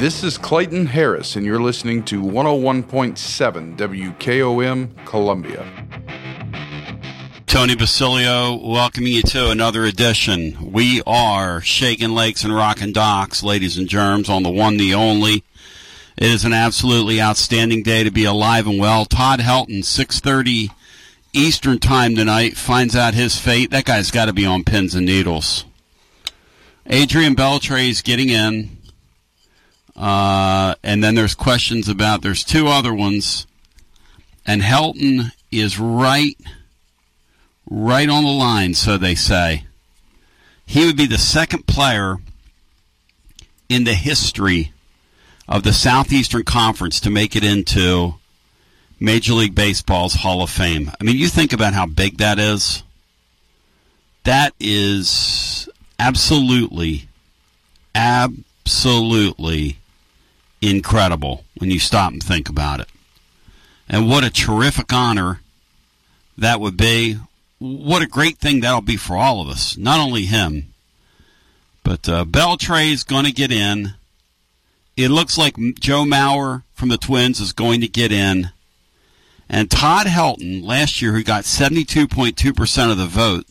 This is Clayton Harris, and you're listening to 101.7 WKOM Columbia. Tony Basilio welcoming you to another edition. We are Shaking Lakes and rocking Docks, ladies and germs, on the one, the only It is an absolutely outstanding day to be alive and well. Todd Helton, 6:30 Eastern Time tonight, finds out his fate. That guy's got to be on pins and needles. Adrian Beltre is getting in. Uh, and then there's questions about there's two other ones. And Helton is right right on the line, so they say. He would be the second player in the history of the Southeastern Conference to make it into Major League Baseball's Hall of Fame. I mean, you think about how big that is. That is absolutely, absolutely incredible when you stop and think about it. And what a terrific honor that would be. What a great thing that'll be for all of us. Not only him, but uh, Beltre is going to get in. It looks like Joe Mauer from the Twins is going to get in. And Todd Helton, last year, who got 72.2% of the vote,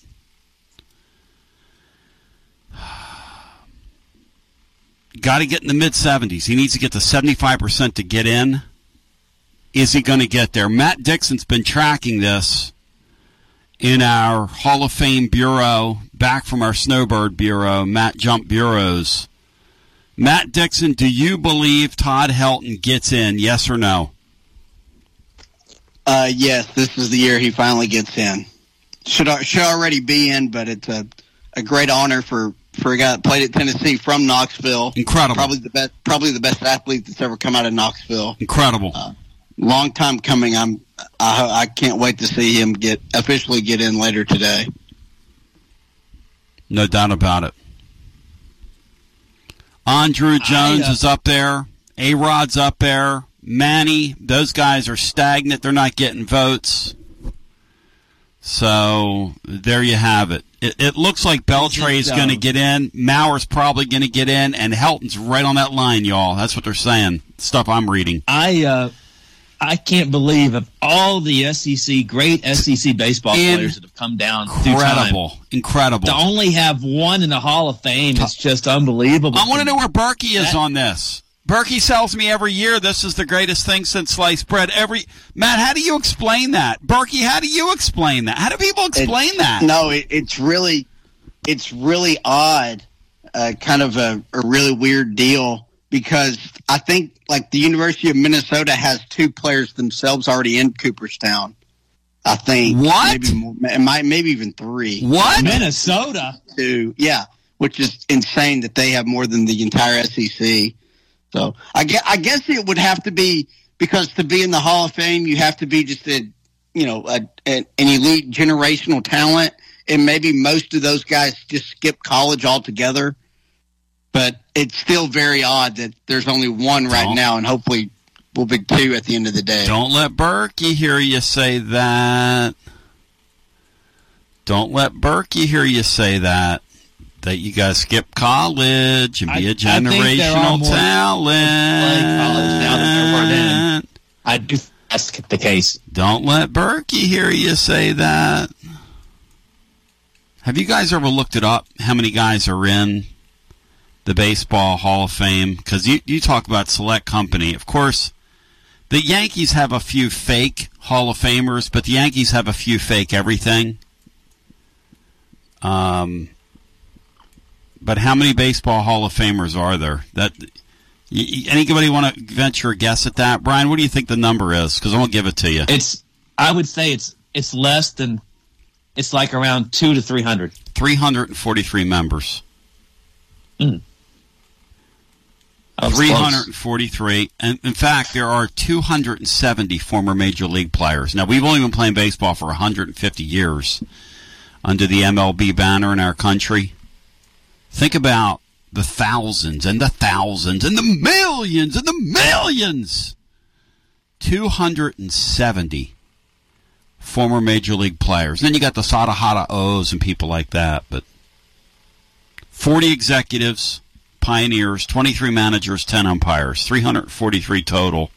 got to get in the mid 70s. He needs to get to 75% to get in. Is he going to get there? Matt Dixon's been tracking this in our Hall of Fame Bureau, back from our Snowbird Bureau, Matt Jump Bureaus. Matt Dixon, do you believe Todd Helton gets in? Yes or no? Uh, yes, this is the year he finally gets in. Should should already be in, but it's a a great honor for for a guy that played at Tennessee from Knoxville. Incredible. Probably the best probably the best athlete that's ever come out of Knoxville. Incredible. Uh, long time coming. I'm I, I can't wait to see him get officially get in later today. No doubt about it. Andruw Jones I, uh, is up there. A Rod's up there. Manny, those guys are stagnant. They're not getting votes. So there you have it. It, it looks like Beltre is going to get in. Mauer's probably going to get in, and Helton's right on that line, y'all. That's what they're saying. Stuff I'm reading. I uh, I can't believe of all the SEC great SEC baseball players that have come down through time, Incredible. Incredible. to only have one in the Hall of Fame is just unbelievable. I want to know where Berkey is That- on this. Berkey sells me every year this is the greatest thing since sliced bread. Every Matt, how do you explain that? Berkey, how do you explain that? How do people explain that? No, it, it's really, it's really odd, uh, kind of a, a really weird deal because I think like the University of Minnesota has two players themselves already in Cooperstown. I think What? Maybe, more, it might, maybe even three. What? Minnesota. Two, yeah, which is insane that they have more than the entire SEC. So I guess, I guess it would have to be because to be in the Hall of Fame, you have to be just a, you know, a, an elite generational talent, and maybe most of those guys just skip college altogether. But it's still very odd that there's only one right Don't- now, and hopefully we'll be two at the end of the day. Don't let Berkey hear you say that. Don't let Berkey hear you say that. That you got to skip college and be I- a I think there are generational talent. playing college now than there were then. I do that's the case. Don't let Berkey hear you say that. Have you guys ever looked it up? How many guys are in the Baseball Hall of Fame? Because you, you talk about select company. Of course, the Yankees have a few fake Hall of Famers, but the Yankees have a few fake everything. Um, but how many Baseball Hall of Famers are there? That anybody want to venture a guess at that? Brian, what do you think the number is? Because I'm gonna give it to you. It's I would say it's it's less than it's like around two to three hundred. 343 members. Mm. That was close. 343. And in fact, there are 270 former major league players. Now, we've only been playing baseball for 150 years under the MLB banner in our country. Think about the thousands and the thousands and the millions and the millions. 270 former major league players. then you got the Sadaharu Oh's and people like that, but 40 executives, pioneers, 23 managers, 10 umpires, 343 total.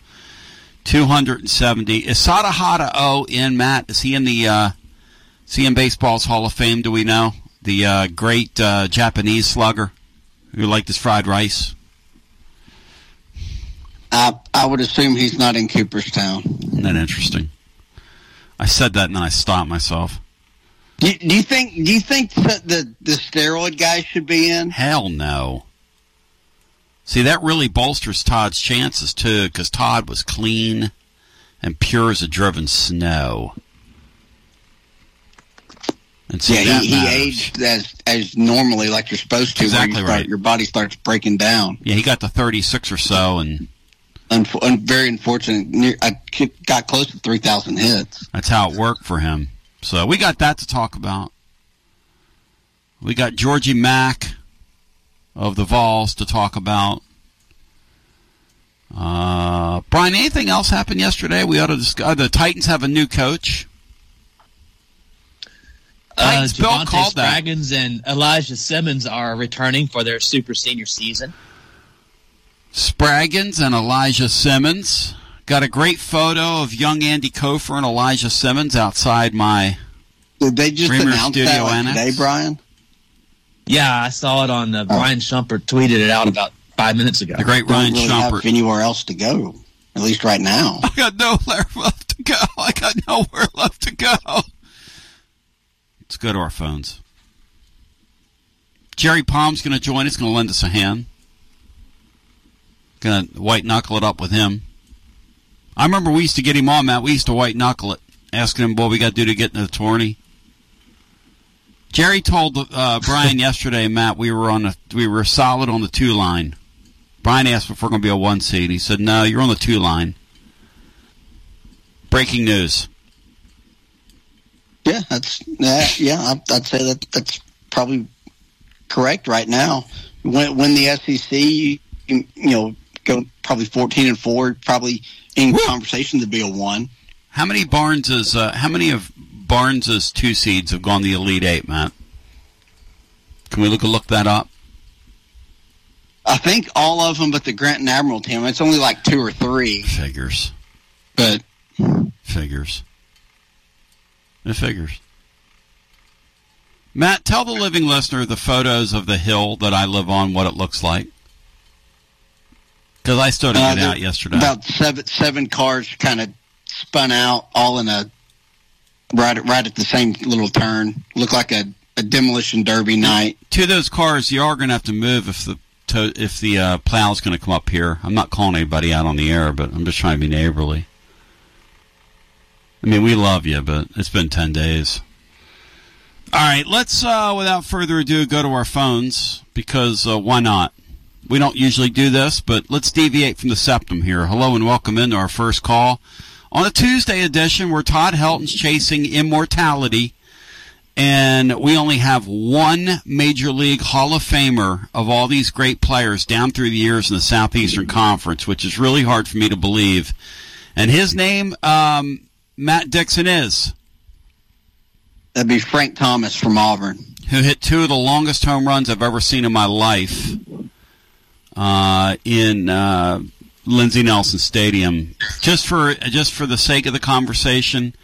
270. Is Sadahata O in, Matt? Is he in the, uh, is he in baseball's Hall of Fame, do we know? The, uh, great, uh, Japanese slugger who liked his fried rice. I I would assume he's not in Cooperstown. Isn't that interesting? I said that and then I stopped myself. Do, do you think do you think that the the steroid guy should be in? Hell no. See, that really bolsters Todd's chances too, because Todd was clean and pure as a driven snow. And see, yeah, he, he aged as as normally like you're supposed to. where you Exactly start- right. Your body starts breaking down. Yeah, he got to 36 or so, and Unf- un- very unfortunate. Near, I got close to three thousand hits. that's how it worked for him. So we got that to talk about. We got Georgie Mack of the Vols to talk about. Uh, Brian, anything else happened yesterday? We ought to discuss. The Titans have a new coach. Uh, Titans, Bill Javante called and Elijah Simmons are returning for their super senior season. Spraggins and Elijah Simmons. Got a great photo of young Andy Kofer and Elijah Simmons outside my Did they just Dreamer announce Studio that like Annex. today, Brian? Yeah, I saw it on uh, Brian Shumpert tweeted it out about five minutes ago. the great Don't Ryan really Shumpert. have anywhere else to go. At least right now. I got nowhere left to go. I got nowhere left to go. Let's go to our phones. Jerry Palm's going to join us. Going to lend us a hand. Going to white knuckle it up with him. I remember we used to get him on, Matt. We used to white knuckle it, asking him what we got to do to get in the tourney. Jerry told uh, Brian yesterday, Matt, we were on a, we were solid on the two line. Brian asked if we're going to be a one seed. He said, "No, you're on the two line." Breaking news. Yeah, that's yeah, yeah. I'd, I'd say that that's probably correct right now. When when the SEC, you, you know, go probably fourteen and four, probably in conversation to be a one. How many Barnes's? Uh, how many of Barnes's two seeds have gone the Elite Eight, Matt? Can we look look that up? I think all of them, but the Grant and Admiral team. It's only like two or three, Figures. but Figures. It figures. Matt, tell the living listener the photos of the hill that I live on, what it looks like. Because I still didn't Uh, get out yesterday. about seven seven cars kind of spun out, all in a right at- right at the same little turn. Looked like a, a demolition derby night. Two of those cars, you are going to have to move if the to, if the uh, plow's going to come up here. I'm not calling anybody out on the air, but I'm just trying to be neighborly. I mean, we love you, but it's been 10 days. All right, let's, uh, without further ado, go to our phones because uh, why not? We don't usually do this, but let's deviate from the septum here. Hello and welcome into our first call on a Tuesday edition where Todd Helton's chasing immortality and we only have one major league Hall of Famer of all these great players down through the years in the Southeastern Conference, which is really hard for me to believe. And his name, um, Matt Dixon, is That'd be Frank Thomas from Auburn. who hit two of the longest home runs I've ever seen in my life uh, in uh, Lindsey Nelson Stadium. Just for just for the sake of the conversation,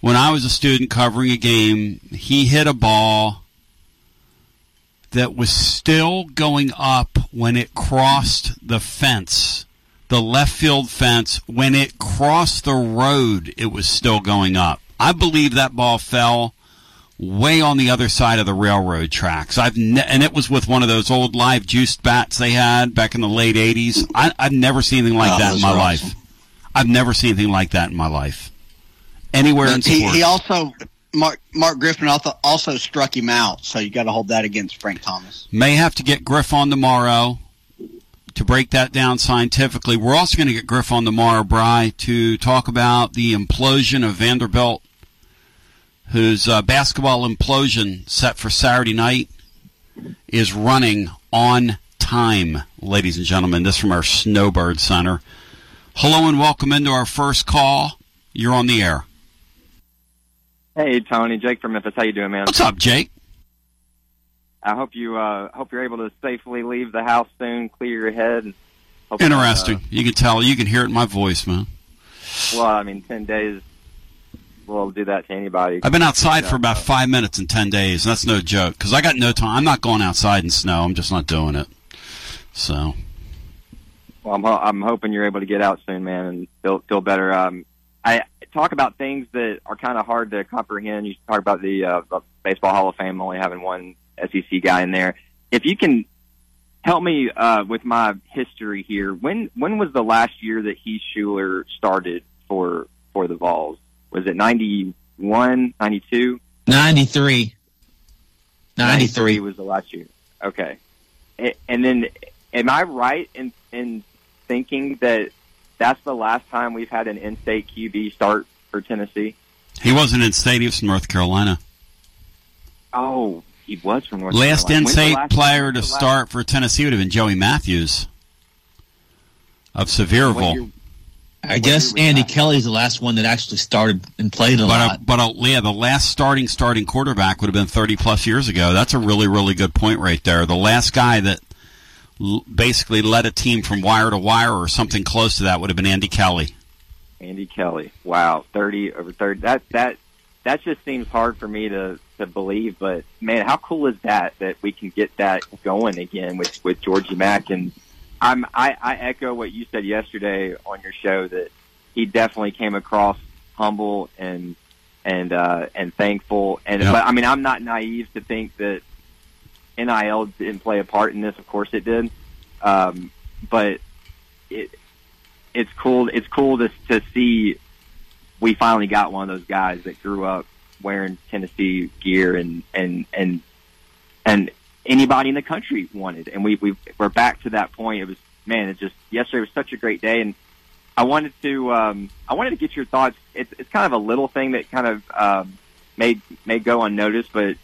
when I was a student covering a game, he hit a ball that was still going up when it crossed the fence, the left field fence. When it crossed the road, it was still going up. I believe that ball fell way on the other side of the railroad tracks. I've ne- and it was with one of those old live juiced bats they had back in the late '80s. I, I've never seen anything like Oh, that in my life. awesome. I've never seen anything like that in my life. Anywhere in he, he also Mark Mark Griffin also, also struck him out, so you got to hold that against Frank Thomas. May have to get Griff on tomorrow to break that down scientifically. We're also going to get Griff on tomorrow, Bry, to talk about the implosion of Vanderbilt, whose uh, basketball implosion set for Saturday night is running on time, ladies and gentlemen. This from our Snowbird Center. Hello and welcome into our first call. You're on the air. Hey Tony, Jake from Memphis. How you doing, man? What's up, Jake? I hope you uh, hope you're able to safely leave the house soon, clear your head. And hope, Interesting. You can tell. You can hear it in my voice, man. Uh, well, I mean, ten days will do that to anybody. I've been outside for about five minutes in ten days, and that's no joke. Because I got no time. I'm not going outside in snow. I'm just not doing it. So, Well, I'm ho- I'm hoping you're able to get out soon, man, and feel feel better. Um, I talk about things that are kind of hard to comprehend. You talk about the, uh, the Baseball Hall of Fame only having one SEC guy in there. If you can help me uh, with my history here, when when was the last year that Heath Shuler started for for the Vols? Was it 91, 92? 93. 93 was the last year. Okay. And then, am I right in in thinking that that's the last time we've had an in-state QB start for Tennessee? He wasn't in state. He was from North Carolina. Oh, he was from North last Carolina. When's the in-state last- player to last- start for Tennessee would have been Joey Matthews of Sevierville. I guess Andy Kelly's the last one that actually started and played a But lot. uh, but uh, yeah, the last starting starting quarterback would have been 30 plus years ago. That's a really really good point right there. The last guy that l- basically led a team from wire to wire or something close to that would have been Andy Kelly. Andy Kelly. Wow, thirty over thirty. That that that just seems hard for me to to believe. But man, how cool is that that we can get that going again with with Georgie Mack? And I'm I, I echo what you said yesterday on your show that he definitely came across humble and and uh, and thankful. And Yeah. but I mean, I'm not naive to think that NIL didn't play a part in this. Of course, it did. Um, but it it's cool. It's cool to to see we finally got one of those guys that grew up wearing Tennessee gear and and and and anybody in the country wanted. And we we we're back to that point. It was man. It just yesterday was such a great day, and I wanted to um, I wanted to get your thoughts. It's it's kind of a little thing that kind of um, may may go unnoticed, but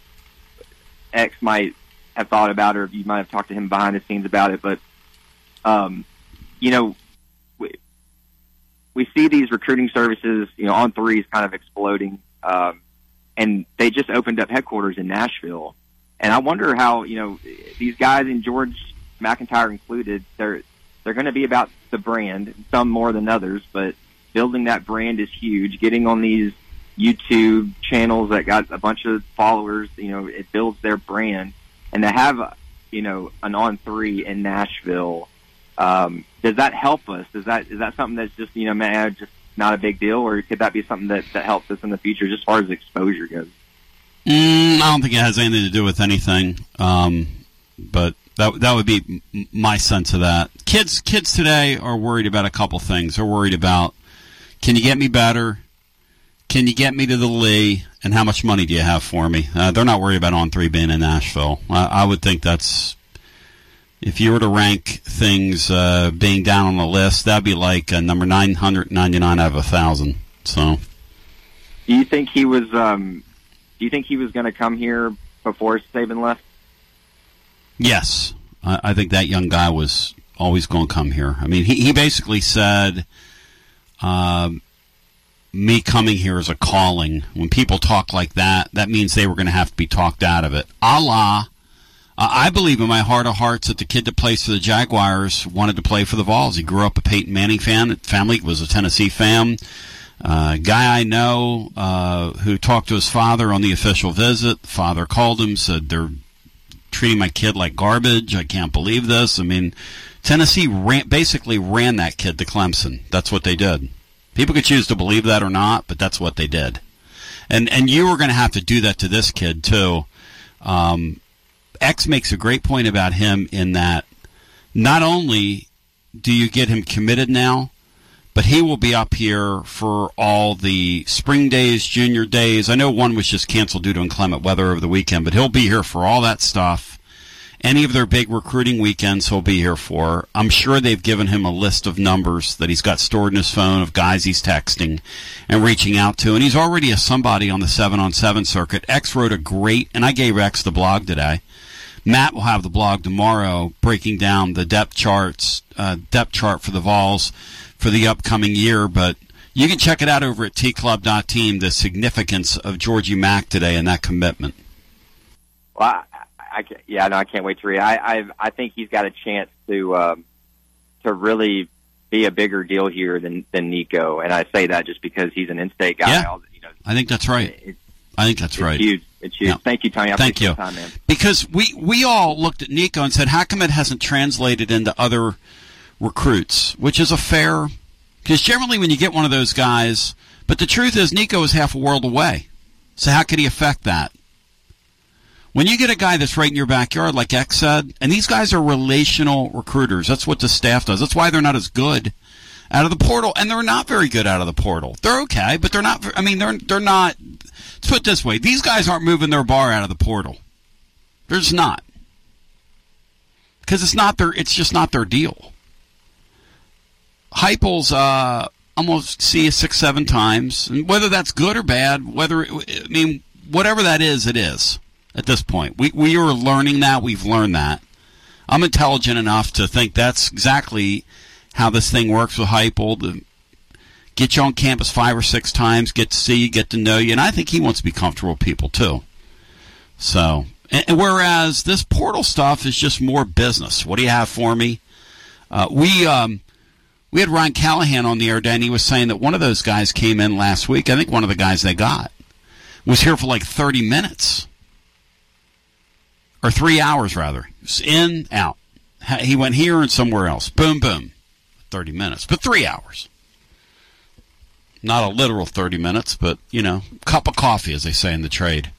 X might have thought about, or you might have talked to him behind the scenes about it. But um, you know, we, we see these recruiting services, you know, On3's kind of exploding, um, and they just opened up headquarters in Nashville. And I wonder how you know these guys, and George MacIntyre included, they're they're going to be about the brand, some more than others, but building that brand is huge. Getting on these YouTube channels that got a bunch of followers, you know, it builds their brand. And to have, you know, an On3 in Nashville, um, does that help us? Is that is that something that's just you know, man, just not a big deal, or could that be something that that helps us in the future, just as far as exposure goes? Mm, I don't think it has anything to do with anything. Um, but that that would be my sense of that. Kids kids today are worried about a couple things. They're worried about can you get me better? Can you get me to the Lee? And how much money do you have for me? Uh, they're not worried about On3 being in Nashville. I, I would think that's if you were to rank things uh, being down on the list, that'd be like uh, number nine hundred ninety nine out of a thousand. So. Do you think he was? Um, do you think he was going to come here before Saban left? Yes, I, I think that young guy was always going to come here. I mean, he, he basically said, um, "Me coming here is a calling." When people talk like that, that means they were going to have to be talked out of it. Allah. Uh, I believe in my heart of hearts that the kid that plays for the Jaguars wanted to play for the Vols. He grew up a Peyton Manning fan. Family was a Tennessee fan. Uh, guy I know uh, who talked to his father on the official visit. The father called him, said they're treating my kid like garbage. I can't believe this. I mean, Tennessee ran, basically ran that kid to Clemson. That's what they did. People could choose to believe that or not, but that's what they did. And and you were going to have to do that to this kid too. Um, X makes a great point about him in that not only do you get him committed now, but he will be up here for all the spring days, junior days. I know one was just canceled due to inclement weather over the weekend, but he'll be here for all that stuff. Any of their big recruiting weekends he'll be here for. I'm sure they've given him a list of numbers that he's got stored in his phone of guys he's texting and reaching out to. And he's already a somebody on the 7 on 7 circuit. X wrote a great, and I gave X the blog today. Matt will have the blog tomorrow breaking down the depth charts, uh, depth chart for the Vols for the upcoming year. But you can check it out over at tclub.team, the significance of Georgie Mack today and that commitment. Well, I, I, yeah, no, I can't wait to read. I, I, I think he's got a chance to, um, to really be a bigger deal here than than Nico, and I say that just because he's an in-state guy. Yeah. You know, I think that's right. I think that's right. huge. It's huge. Yeah. Thank you, Tony. I Thank you. time, man. Because we, we all looked at Nico and said, how come it hasn't translated into other recruits, which is a fair. Because generally, when you get one of those guys, but the truth is, Nico is half a world away. So how could he affect that? When you get a guy that's right in your backyard, like X said, and these guys are relational recruiters. That's what the staff does. That's why they're not as good out of the portal, and they're not very good out of the portal. They're okay, but they're not. I mean, they're they're not. Let's put it this way: these guys aren't moving their bar out of the portal. They're just not, because it's not their. It's just not their deal. Heupel's uh, almost see six, seven times, and whether that's good or bad, whether I mean whatever that is, it is at this point. We we are learning that. We've learned that. I'm intelligent enough to think that's exactly how this thing works with Heupel. To get you on campus five or six times, get to see you, get to know you, and I think he wants to be comfortable with people too. So, and, whereas this portal stuff is just more business. What do you have for me? Uh, we um, we had Ryan Callahan on the air, and He was saying that one of those guys came in last week. I think one of the guys they got was here for like 30 minutes or three hours rather. In, out. He went here and somewhere else. Boom, boom. 30 minutes, but three hours. Not a literal 30 minutes, but, you know, cup of coffee, as they say in the trade.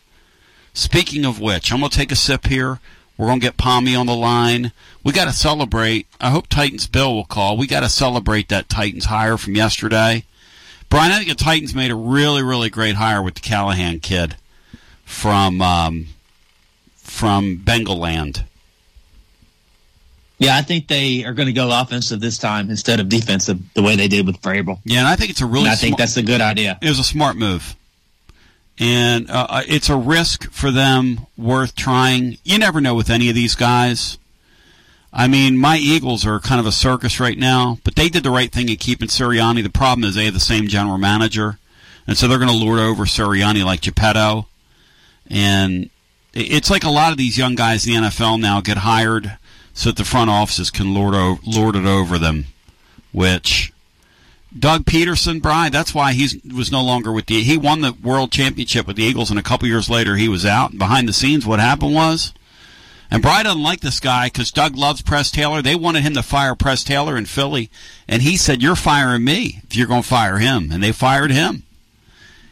Speaking of which, I'm going to take a sip here. We're going to get Pommy on the line. We got to celebrate. I hope Titans Bill will call. We got to celebrate that Titans hire from yesterday. Brian, I think the Titans made a really, really great hire with the Callahan kid from um, from Bengal land. Yeah, I think they are going to go offensive this time instead of defensive, the way they did with Vrabel. Yeah, and I think it's a really. And I think that's a good idea. It was a smart move, and uh, uh, it's a risk for them worth trying. You never know with any of these guys. I mean, my Eagles are kind of a circus right now, but they did the right thing in keeping Sirianni. The problem is they have the same general manager, and so they're going to lord over Sirianni like Geppetto. And it's like a lot of these young guys in the NFL now get hired so that the front offices can lord, o- lord it over them, which Doug Pederson, Brian, that's why he was no longer with the. He won the world championship with the Eagles, and a couple years later he was out. Behind the scenes, what happened was, and Brian doesn't like this guy because Doug loves Press Taylor. They wanted him to fire Press Taylor in Philly, and he said, "You're firing me if you're going to fire him," and they fired him.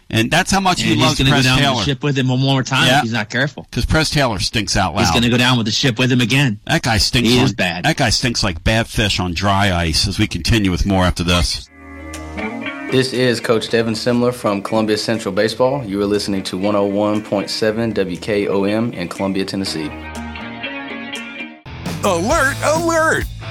And that's how much and he loves Press Taylor. He's going to go down with the ship with him one more time yeah. if he's not careful. Because Press Taylor stinks out loud. He's going to go down with the ship with him again. That guy stinks. He on, is bad. That guy stinks like bad fish on dry ice. As we continue with more after this. This is Coach Devin Simler from Columbia Central Baseball. You are listening to 101.7 WKOM in Columbia, Tennessee. Alert, alert!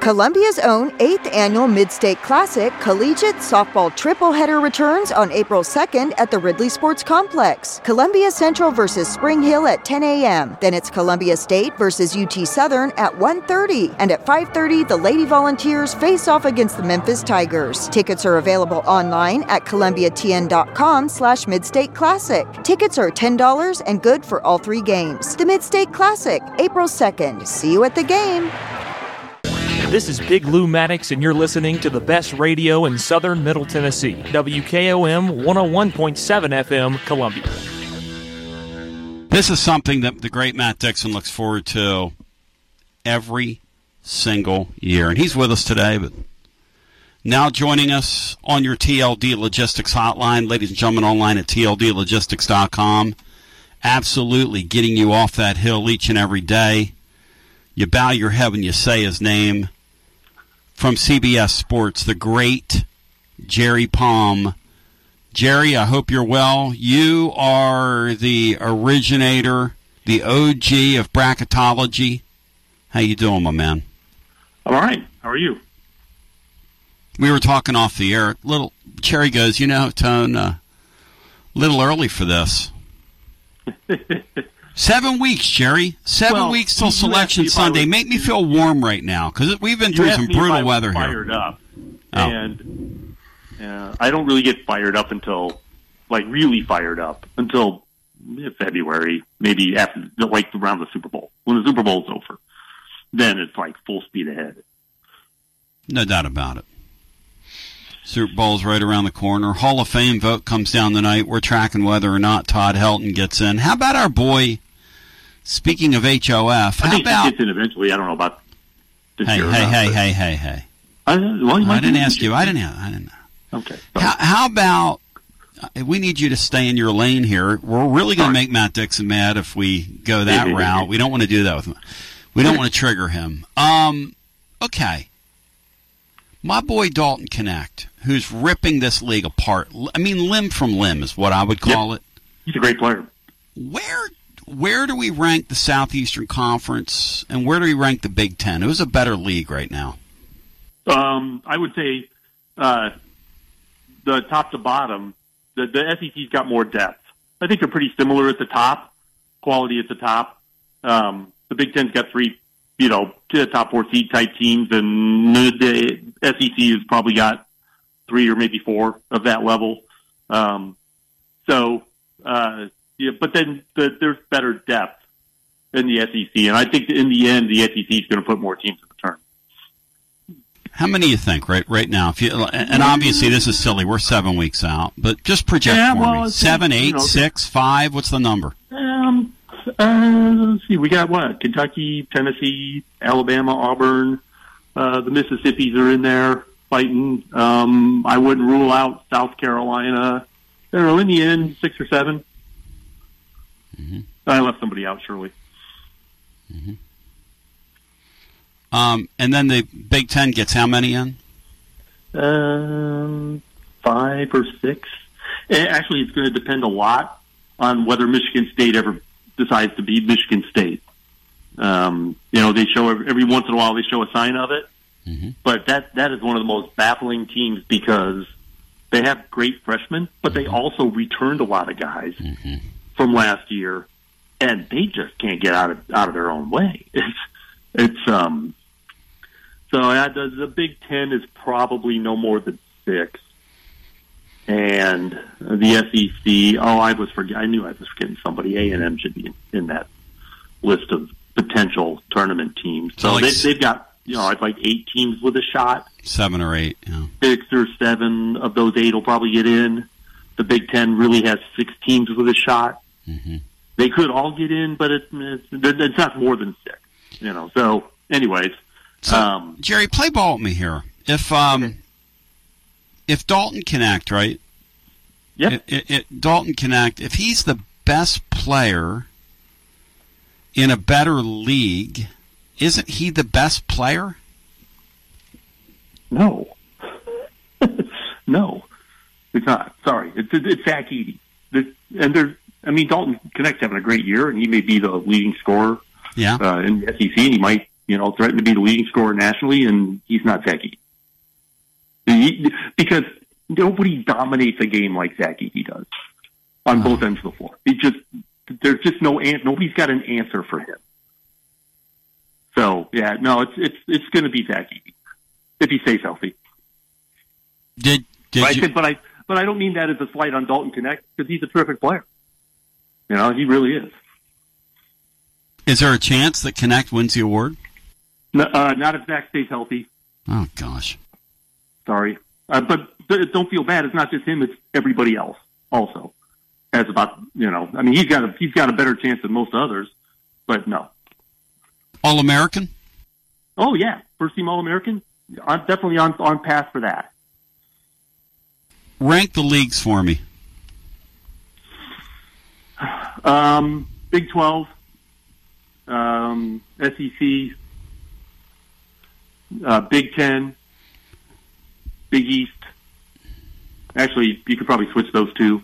Columbia's own 8th annual Mid-State Classic Collegiate Softball Triple Header returns on April 2nd at the Ridley Sports Complex. Columbia Central versus Spring Hill at 10 a.m. Then it's Columbia State versus UT Southern at 1:30, and at 5:30 the Lady Volunteers face off against the Memphis Tigers. Tickets are available online at columbiatn.com/midstate classic. Tickets are $10 and good for all three games. The Mid-State Classic, April 2nd. See you at the game. This is Big Lou Maddox, and you're listening to the best radio in southern Middle Tennessee. WKOM 101.7 FM, Columbia. This is something that the great Matt Dixon looks forward to every single year. And he's with us today, but now joining us on your TLD Logistics hotline, ladies and gentlemen, online at tldlogistics.com. Absolutely getting you off that hill each and every day. You bow your head when you say his name from CBS Sports, the great Jerry Palm. Jerry, I hope you're well. You are the originator, the OG of bracketology. How you doing, my man? I'm all right. How are you? We were talking off the air. Little Jerry goes, you know, Tone, a uh, little early for this. Seven weeks, Jerry. Seven well, weeks till Selection Sunday. Make me feel warm right now because we've been through some brutal weather fired here. Up. Oh. And uh, I don't really get fired up until, like, really fired up until February, maybe after, like, around the Super Bowl. When the Super Bowl's over, then it's like full speed ahead. No doubt about it. Super Bowl's right around the corner. Hall of Fame vote comes down tonight. We're tracking whether or not Todd Helton gets in. How about our boy? Speaking of HOF, how I think about he gets in eventually. I don't know about this hey, year. hey, hey, hey, hey, hey. I, well, I didn't ask you. I didn't. I didn't. Know. Okay. How, how about uh, we need you to stay in your lane here? We're really going to make Matt Dixon mad if we go that route. We don't want to do that with him. We don't want to trigger him. Um, okay. My boy Dalton Knecht, who's ripping this league apart. I mean, limb from limb is what I would call it. He's a great player. Where where do we rank the Southeastern Conference, and where do we rank the Big Ten? Who's a better league right now? Um, I would say uh, the top to bottom, the, the SEC's got more depth. I think they're pretty similar at the top, quality at the top. Um, the Big Ten's got three, you know, top four seed type teams, and the SEC has probably got three or maybe four of that level. Um, so, uh, yeah, but then the, there's better depth in the SEC, and I think in the end, the SEC is going to put more teams in the tournament. How many you think right right now? If you and obviously this is silly, we're seven weeks out, but just project Yeah, for well, me. Seven, you know, six, five. What's the number? Um, uh, let's see. We got what? Kentucky, Tennessee, Alabama, Auburn. Uh, the Mississippi's are in there fighting. Um, I wouldn't rule out South Carolina. I don't know. In the end, six or 7 I left somebody out, surely. Um, and then the Big Ten gets how many in? Um, five or six. Eh, Actually, it's going to depend a lot on whether Michigan State ever decides to be Michigan State. Um, you know, they show every, every once in a while they show a sign of it, but that that is one of the most baffling teams because they have great freshmen, but they also returned a lot of guys from last year, and they just can't get out of out of their own way. It's it's um. So uh, the, the Big Ten is probably no more than six, and the SEC. Oh, I was forget. I knew I was forgetting somebody. A and M should be in, in that list of potential tournament teams. So, So like they, they've got you know like eight teams with a shot. Seven or eight. Yeah. Six or seven of those eight will probably get in. The Big Ten really has six teams with a shot. They could all get in, but it, it's, it's not more than six. You know. So, anyways, um, Jerry, play ball with me here. If um, if Dalton Knecht, right? Yeah. It, it, it, Dalton Knecht. If he's the best player in a better league, isn't he the best player? No. no. It's not. Sorry. It's, it's Zach Edey. And there's, I mean, Dalton Knecht's having a great year, and he may be the leading scorer Yeah. uh, in the SEC, and he might, you know, threaten to be the leading scorer nationally, and he's not Zach He- because nobody dominates a game like Zach Edey does on both ends of the floor. He just, there's just no, an- nobody's got an answer for him. So, yeah, no, it's, it's, it's going to be Zach Edey if he stays healthy. Did did but, I you? said, but I but I don't mean that as a slight on Dalton Knecht because he's a terrific player. You know, he really is. Is there a chance that Knecht wins the award? N- uh, not if Zach stays healthy. Oh gosh. Sorry, uh, but, but don't feel bad. It's not just him; it's everybody else also. As about you know, I mean, he's got a he's got a better chance than most others, but no. All American? Oh yeah, first team All American. I'm definitely on on path for that. Rank the leagues for me. Um, Big Twelve, um, SEC, uh, Big Ten, Big East. Actually, you could probably switch those two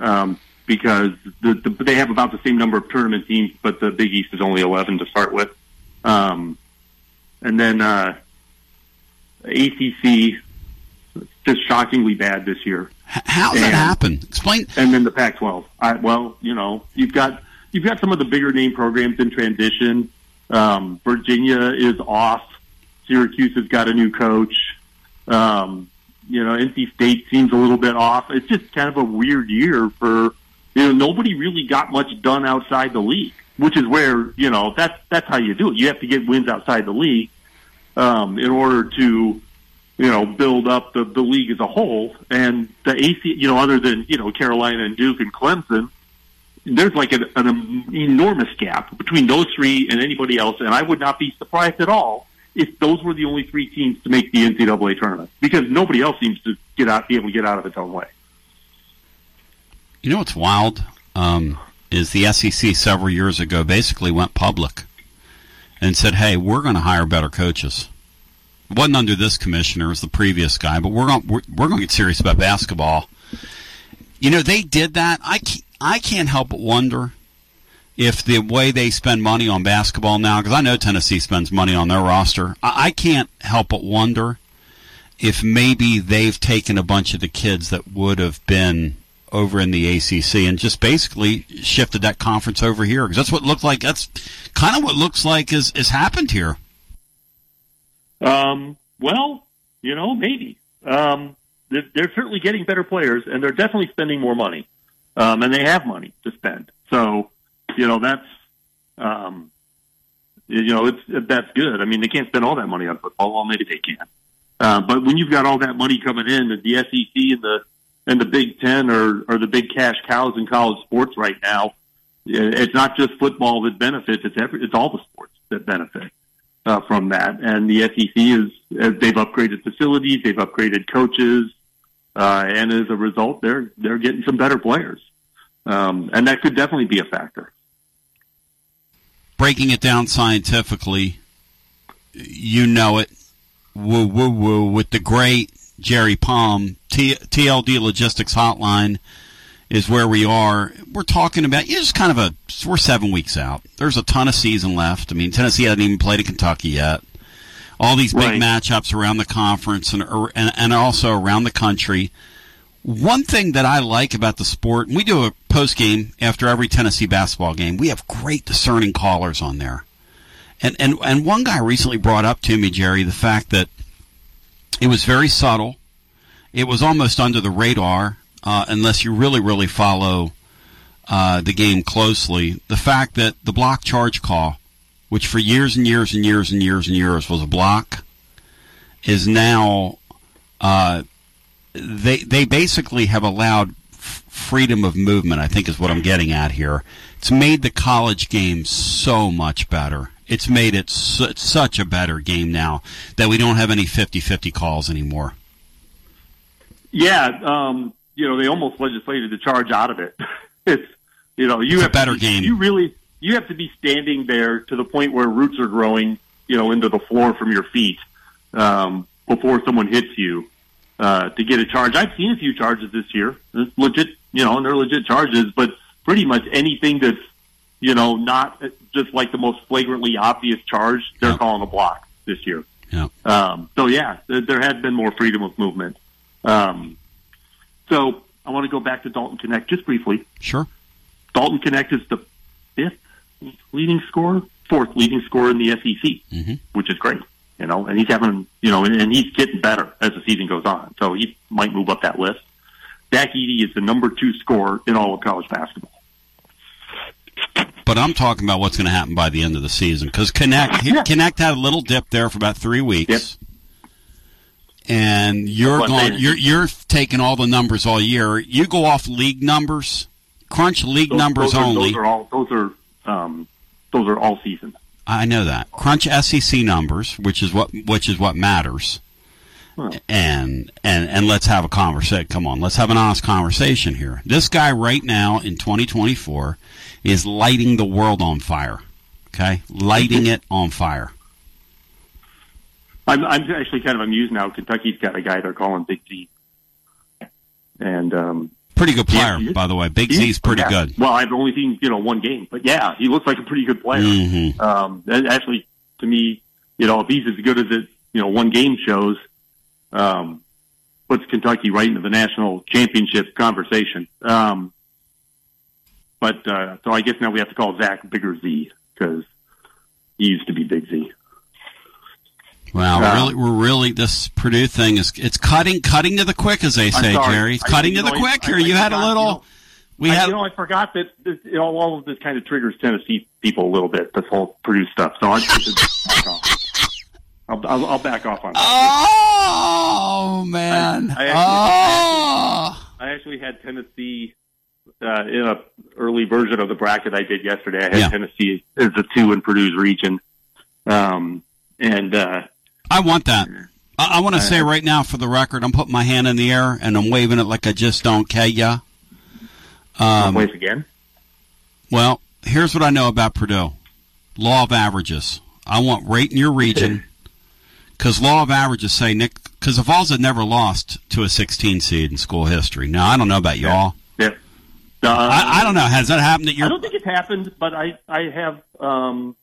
um, because the, the, they have about the same number of tournament teams, but the Big East is only eleven to start with. Um, and then uh, ACC, just shockingly bad this year. How does that happen? Explain. And then the Pac-12. I, well, you know, you've got you've got some of the bigger name programs in transition. Um, Virginia is off. Syracuse has got a new coach. Um, you know, NC State seems a little bit off. It's just kind of a weird year for you know nobody really got much done outside the league, which is where you know that's that's how you do it. You have to get wins outside the league um, in order to you know, build up the, the league as a whole. And the AC, you know, other than, you know, Carolina and Duke and Clemson, there's like an, an enormous gap between those three and anybody else. And I would not be surprised at all if those were the only three teams to make the NCAA tournament because nobody else seems to get out, be able to get out of its own way. You know what's wild? Um, is the SEC several years ago basically went public and said, "Hey, we're going to hire better coaches." Wasn't under this commissioner, it was the previous guy, but we're going we're, we're going to get serious about basketball. You know, they did that. I can't, I can't help but wonder if the way they spend money on basketball now, because I know Tennessee spends money on their roster, I, I can't help but wonder if maybe they've taken a bunch of the kids that would have been over in the ACC and just basically shifted that conference over here because that's what looked like. That's kind of what looks like is is happened here. Um, well, you know, maybe. Um, they're, they're certainly getting better players, and they're definitely spending more money, um, and they have money to spend. So, you know, that's, um, you know, it's that's good. I mean, they can't spend all that money on football. Well, maybe they can. Uh, but when you've got all that money coming in, the SEC and the and the Big Ten are are the big cash cows in college sports right now. It's not just football that benefits; it's every, it's all the sports that benefit uh, from that. And the SEC is they've upgraded facilities, they've upgraded coaches, uh, and as a result, they're they're getting some better players, um, and that could definitely be a factor. Breaking it down scientifically, you know it. Woo woo woo with the great Jerry Palm. T- TLD Logistics Hotline is where we are. We're talking about it's kind of a we're seven weeks out. There's a ton of season left. I mean, Tennessee hasn't even played at Kentucky yet. All these big right. matchups around the conference and, and and also around the country. One thing that I like about the sport, and we do a post game after every Tennessee basketball game. We have great discerning callers on there. And and and one guy recently brought up to me, Jerry, the fact that it was very subtle. It was almost under the radar, uh, unless you really, really follow uh, the game closely. The fact that the block charge call, which for years and years and years and years and years was a block, is now uh, they they basically have allowed f- freedom of movement. I think is what I'm getting at here. It's made the college game so much better it's made it su- such a better game now that we don't have any 50-50 calls anymore. Yeah, um, you know they almost legislated the charge out of it. it's you know you it's have a better to, game. You really you have to be standing there to the point where roots are growing, you know, into the floor from your feet um, before someone hits you uh, to get a charge. I've seen a few charges this year, it's legit, you know, and they're legit charges, but pretty much anything that's you know, not just like the most flagrantly obvious charge, they're yeah. calling a block this year. Yeah. Um, so yeah, there, there has been more freedom of movement. Um, so I want to go back to Dalton Knecht just briefly. Sure. Dalton Knecht is the fifth leading scorer, fourth leading scorer in the SEC, mm-hmm. which is great. You know, and he's having, you know, and, and he's getting better as the season goes on. So he might move up that list. Zach Edey is the number two scorer in all of college basketball. But I'm talking about what's going to happen by the end of the season because Knecht yeah. Knecht had a little dip there for about three weeks. Yep. And you're going, you're you're taking all the numbers all year. You go off league numbers, crunch league those, numbers those are, only. Those are all those are um, those are all season. I know that crunch SEC numbers, which is what which is what matters. And and and let's have a conversation. Come on, let's have an honest conversation here. This guy right now in 2024 is lighting the world on fire. Okay, lighting it on fire. I'm I'm actually kind of amused now. Kentucky's got a guy they're calling Big Z, and um, pretty good player, yeah, by the way. Big Z's pretty yeah. good. Well, I've only seen you know one game, but yeah, he looks like a pretty good player. Mm-hmm. Um, actually, to me, you know, if he's as good as it, you know, one game shows, um, puts Kentucky right into the national championship conversation. Um, but uh, so I guess now we have to call Zach Bigger Z because he used to be Big Z. Wow, we're really, we're really this Purdue thing is it's cutting cutting to the quick, as they say, Jerry. It's cutting to the know, quick here. I, I, you had a little. You know, we I, had. You know, I forgot that this, you know, all of this kind of triggers Tennessee people a little bit. This whole Purdue stuff. So I back off. I'll, I'll, I'll, back off on that. Oh man! I, I actually, oh. I actually had Tennessee uh, in a early version of the bracket I did yesterday. I had Yeah. Tennessee as a two in Purdue's region, um, and uh, I want that. I, I want to say right now, for the record, I'm putting my hand in the air and I'm waving it like I just don't care Yeah. Um, wave again. Well, here's what I know about Purdue: law of averages. I want right in your region, because law of averages say Nick. Because the Vols had never lost to a 16 seed in school history. Now I don't know about y'all. Yeah. Uh, I, I don't know. Has that happened at your? I don't think it's happened, but I I have um,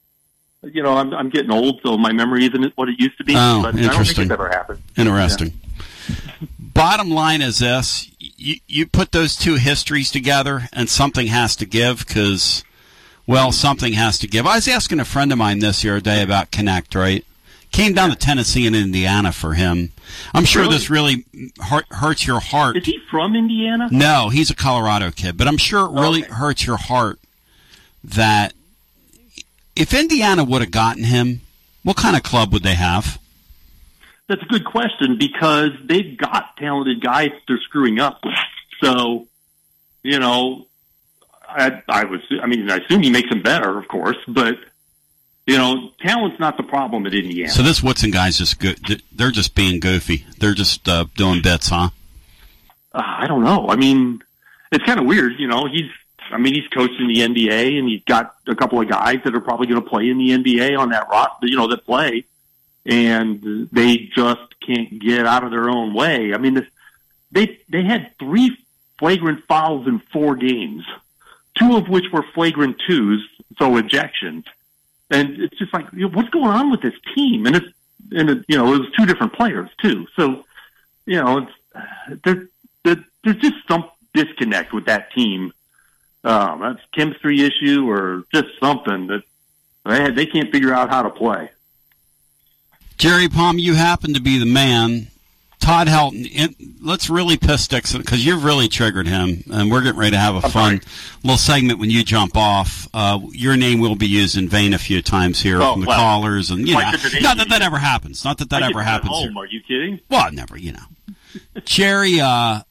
you know I'm I'm getting old, so my memory isn't what it used to be. Oh, but I don't think interesting. it's ever happened. Interesting. Bottom line is this: you, you put those two histories together, and something has to give because, well, something has to give. I was asking a friend of mine this the other day about Knecht. Right, came down to Tennessee and Indiana for him. I'm sure Really? this really hurts your heart. Is he from Indiana? No, he's a Colorado kid, but I'm sure it really hurts your heart that if Indiana would have gotten him, what kind of club would they have? That's a good question because they've got talented guys they're screwing up with. So, you know, I, I was, I mean, I assume he makes them better, of course, but, you know, talent's not the problem at Indiana. So this Woodson guy's just good. They're just being goofy. They're just uh, doing bets, huh? Uh, I don't know. I mean, it's kind of weird, you know. He's, I mean, he's coached in the NBA, and he's got a couple of guys that are probably going to play in the NBA on that roster, you know, that play, and they just can't get out of their own way. I mean, this, they they had three flagrant fouls in four games, two of which were flagrant twos, so ejections, and it's just like, you know, what's going on with this team? And it's and it, you know, it was two different players too, so you know, it's there, there, there's just some disconnect with that team. Um, that's a chemistry issue or just something that they they can't figure out how to play. Jerry Palm, you happen to be the man. Todd Helton, in, let's really piss Dixon because you've really triggered him, and we're getting ready to have a fun little segment when you jump off. Uh, your name will be used in vain a few times here Oh, from the well, callers, and you know, not that that ever happens. Not that that I ever happens. Home, are you kidding? Well, never, you know. Jerry, uh,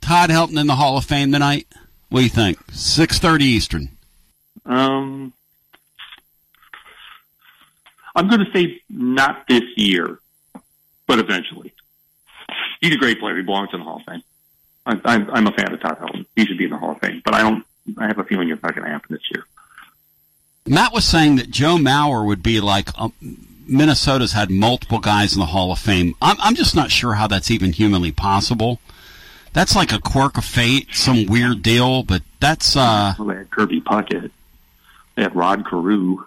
Todd Helton in the Hall of Fame tonight. What do you think? Six thirty Eastern. Um, I'm going to say not this year, but eventually. He's a great player. He belongs in the Hall of Fame. I'm, I'm, I'm a fan of Todd Helton. He should be in the Hall of Fame, but I don't. I have a feeling it's not going to happen this year. Matt was saying that Joe Mauer would be like um, Minnesota's had multiple guys in the Hall of Fame. I'm, I'm just not sure how that's even humanly possible. That's like a quirk of fate, some weird deal, but that's uh Well, they had Kirby Puckett. They had Rod Carew.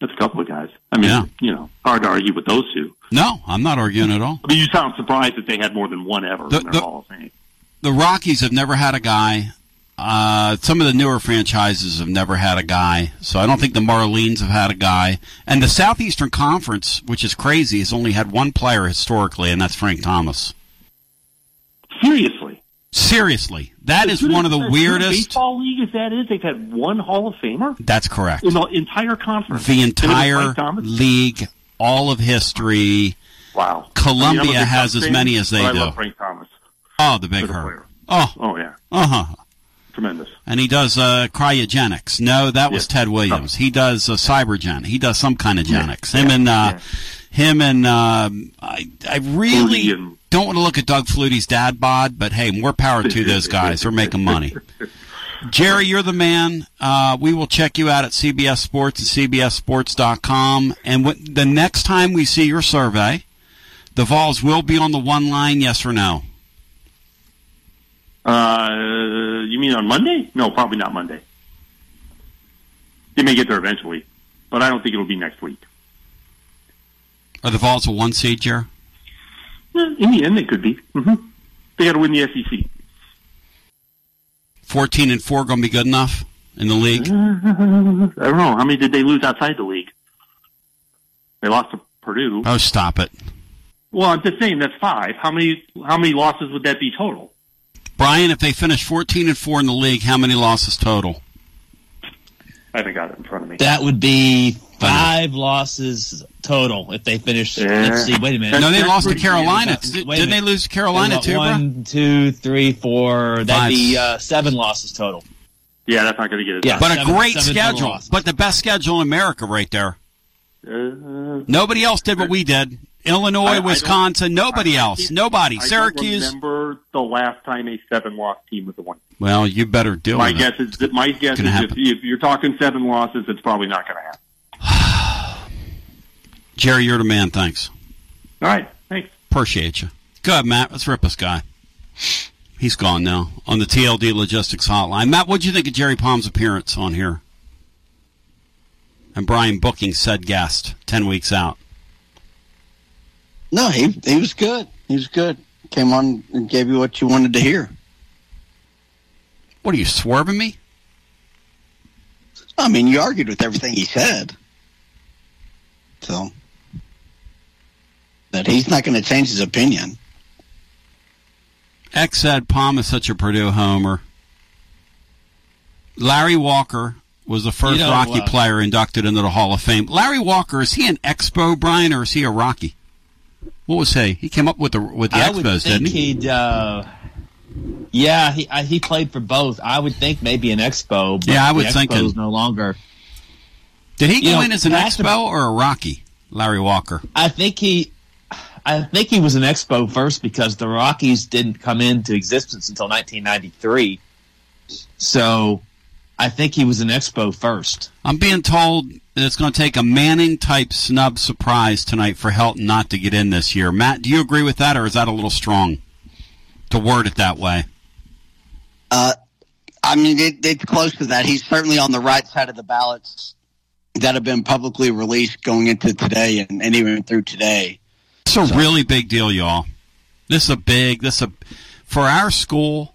That's a couple of guys. I mean, you know, hard to argue with those two. no, I'm not arguing at all. I mean, you sound surprised that they had more than one ever The- in their the- Hall of Fame. The Rockies have never had a guy. Uh, some of the newer franchises have never had a guy, so I don't think the Marlins have had a guy. And the Southeastern Conference, which is crazy, has only had one player historically, and that's Frank Thomas. Seriously. Seriously, that is one of the as good a weirdest. baseball league as that is. They've had one Hall of Famer That's correct. in the entire conference. The And it was entire league, all of history. Wow. Columbia I mean, I'm a big has as many as they I do. love Frank Thomas. Oh, the big hurt. Oh, Oh yeah, uh huh. tremendous. And he does uh, cryogenics. No, that was Yeah. Ted Williams. He does uh, cybergen. He does some kind of Yeah. genics. Him and uh, him and um I, I really and- don't want to look at Doug Flutie's dad bod, but hey, more power to those guys. They're making money. Jerry, you're the man. Uh, we will check you out at CBS Sports and CBSSports.com. And when, the next time we see your survey, the Vols will be on the one line, yes or no? Uh, you mean on Monday? No, probably not Monday. They may get there eventually, but I don't think it'll be next week. Are the Vols a one seed, Jerry? Eh, In the end, they could be. hmm They got to win the SEC. 14 and 4 going to be good enough in the league? I don't know. How many did they lose outside the league? They lost to Purdue. Oh, stop it. Well, I'm just saying that's five. How many? How many losses would that be total? Brian, if they finish 14 and 4 in the league, how many losses total? I haven't got it in front of me. That would be five losses total if they finish. Let's see. Wait a minute. No, they lost to Carolina. Wait a Didn't they lose to Carolina They too, got? One, two, three, four. That'd Five. be uh, seven losses total. Yeah, that's not going to get it. Yeah, But a seven- great seven schedule. But the best schedule in America right there. Uh, Nobody else did what we did. Illinois, I- I Wisconsin, nobody I else. Nobody. I don't Syracuse. remember the last time a seven-loss team was the one. Well, you better deal My with guess it. is that my guess is if, if you're talking seven losses, it's probably not going to happen. Jerry, you're the man. Thanks. All right, thanks. Appreciate you. Go ahead, Matt. Let's rip this guy. He's gone now on the TLD Logistics Hotline. Matt, what do you think of Jerry Palm's appearance on here? And Brian booking said guest ten weeks out. No, he he was good. He was good. Came on and gave you what you wanted to hear. What are you swerving me? I mean, you argued with everything he said. So, but he's not going to change his opinion. X said Palm is such a Purdue homer. Larry Walker was the first You know, Rocky uh, player inducted into the Hall of Fame. Larry Walker is he an Expo Brian or is he a Rocky? What was he? He came up with the with the I Expos, didn't he? would uh, yeah, he I, he played for both. I would think maybe an Expo. But Yeah, I would the think Expo's no longer. Did he You go know, in as an Expo or a Rocky? Larry Walker. I think he, I think he was an Expo first because the Rockies didn't come into existence until 1993. So, I think he was an Expo first. I'm being told that it's going to take a Manning type snub surprise tonight for Helton not to get in this year. Matt, do you agree with that, or is that a little strong to word it that way? Uh, I mean, it, it's close to that. He's certainly on the right side of the ballots that have been publicly released going into today and, and even through today. It's a really big deal, y'all. This is a big. This is a for our school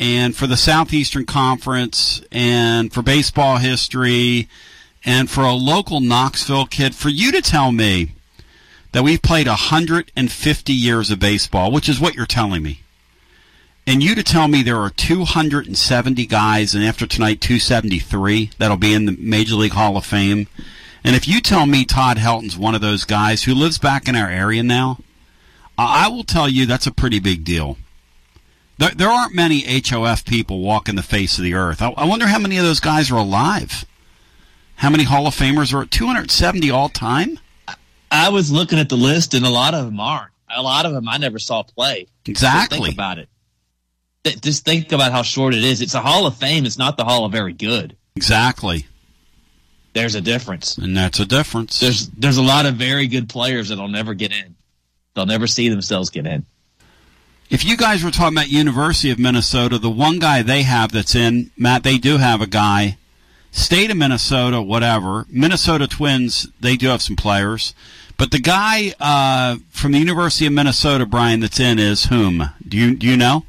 and for the Southeastern Conference and for baseball history and for a local Knoxville kid. For you to tell me that we've played 150 years of baseball, which is what you're telling me, and you to tell me there are 270 guys, and after tonight, 273 that'll be in the Major League Hall of Fame. And if you tell me Todd Helton's one of those guys who lives back in our area now, I I will tell you that's a pretty big deal. There, there aren't many HOF people walking the face of the earth. I, I wonder how many of those guys are alive. How many Hall of Famers are at 270 all time? I was looking at the list, and a lot of them aren't. A lot of them I never saw play. Exactly. Just think about it. Th- Just think about how short it is. It's a Hall of Fame. It's not the Hall of Very Good. Exactly. There's a difference. And that's a difference. There's there's a lot of very good players that'll never get in. They'll never see themselves get in. If you guys were talking about University of Minnesota, the one guy they have that's in, Matt, they do have a guy. State of Minnesota, whatever. Minnesota Twins, they do have some players. But the guy uh, from the University of Minnesota, Brian, that's in is whom? Do you do you know?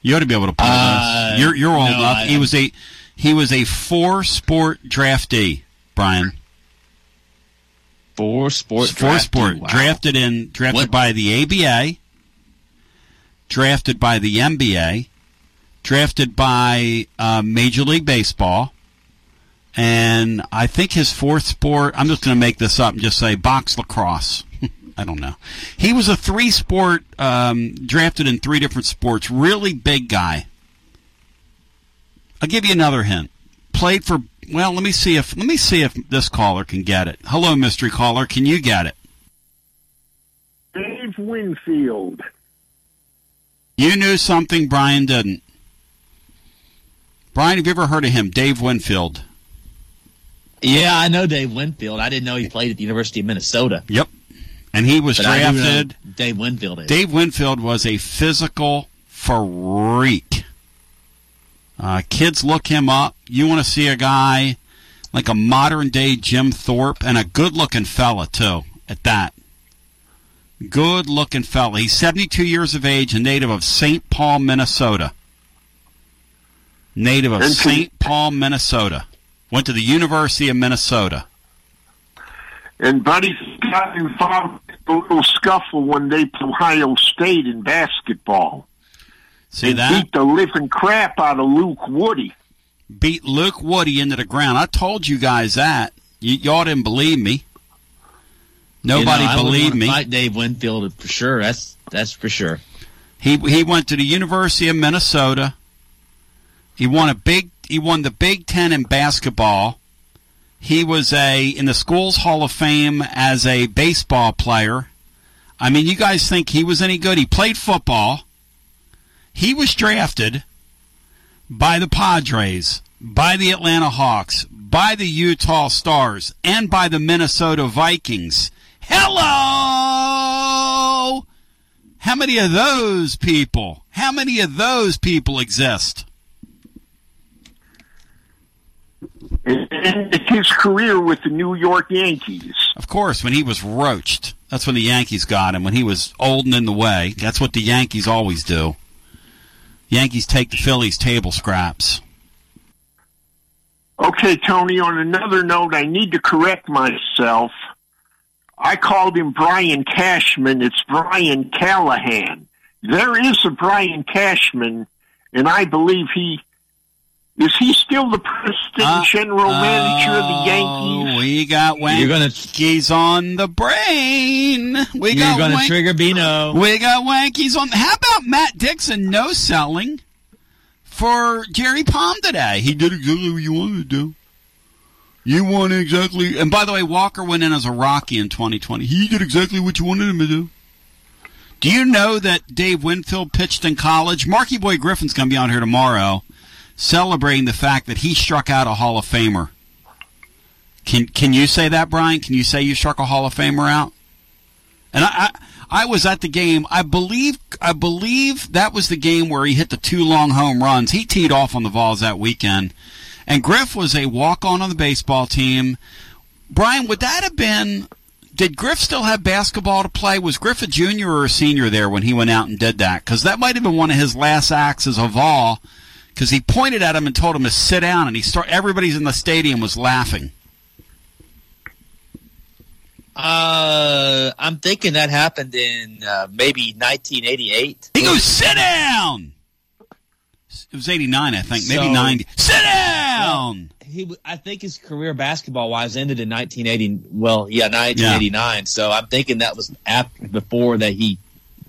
You ought to be able to pull Uh, this. You're you're old no, enough. I- he was a he was a four sport draftee, Brian. Four sport Four draftee, sport wow. drafted in drafted What- by the ABA, drafted by the NBA, drafted by uh, Major League Baseball, and I think his fourth sport. I'm just going to make this up and just say box lacrosse. I don't know. He was a three sport um, drafted in three different sports. Really big guy. I'll give you another hint. Played for well, let me see if let me see if this caller can get it. Hello, mystery caller, can you get it? Dave Winfield. You knew something Brian didn't. Brian, have you ever heard of him? Dave Winfield. Yeah, I know Dave Winfield. I didn't know he played at the University of Minnesota. Yep. And he was But I know drafted. Dave Winfield is. Dave Winfield was a physical freak. Uh, kids look him up. You want to see a guy like a modern day Jim Thorpe and a good looking fella, too, at that. Good looking fella. He's 72 years of age, a native of St. Paul, Minnesota. Native of St. Paul, Minnesota. Went to the University of Minnesota. And Buddy got involved in a little scuffle when they played Ohio State in basketball. See that? beat the living crap out of Luke Witte. beat Luke Witte into the ground. I told you guys that. You, y'all didn't believe me. Nobody You know, I believed wanna me. Fight Dave Winfield for sure. That's that's for sure. He he went to the University of Minnesota. He won a big he won the Big 10 in basketball. He was a in the school's Hall of Fame as a baseball player. I mean, you guys think he was any good? He played football. He was drafted by the Padres, by the Atlanta Hawks, by the Utah Stars, and by the Minnesota Vikings. Hello! How many of those people? How many of those people exist? And his career with the New York Yankees. Of course, when he was roached, that's when the Yankees got him. When he was old and in the way, that's what the Yankees always do. Yankees take the Phillies table scraps. Okay, Tony, on another note, I need to correct myself. I called him Brian Cashman. It's Brian Callahan. There is a Brian Cashman, and I believe he is he still the president uh, general manager of the oh, Yankees? Oh, We got Wankies on the brain. We You're got gonna wank- trigger Bino. We got Wankies on. How about Matt Dixon no selling for Jerry Palm today? He did exactly what you wanted to do. You won exactly. And by the way, Walker went in as a Rocky in 2020. He did exactly what you wanted him to do. Do you know that Dave Winfield pitched in college? Marky Boy Griffin's going to be on here tomorrow celebrating the fact that he struck out a Hall of Famer. Can can you say that, Brian? Can you say you struck a Hall of Famer out? And I, I I was at the game. I believe I believe that was the game where he hit the two long home runs. He teed off on the Vols that weekend. And Griff was a walk on on the baseball team. Brian, would that have been did Griff still have basketball to play? Was Griff a junior or a senior there when he went out and did that? Because that might have been one of his last acts as a Vol. Because he pointed at him and told him to sit down, and he start. Everybody's in the stadium was laughing. Uh, I'm thinking that happened in uh, maybe 1988. He goes, sit down. It was eighty nine, I think, maybe So- ninety. Sit down. He, w- I think his career basketball wise ended in 1980. Well, yeah, 1989. So I'm thinking that was after before that he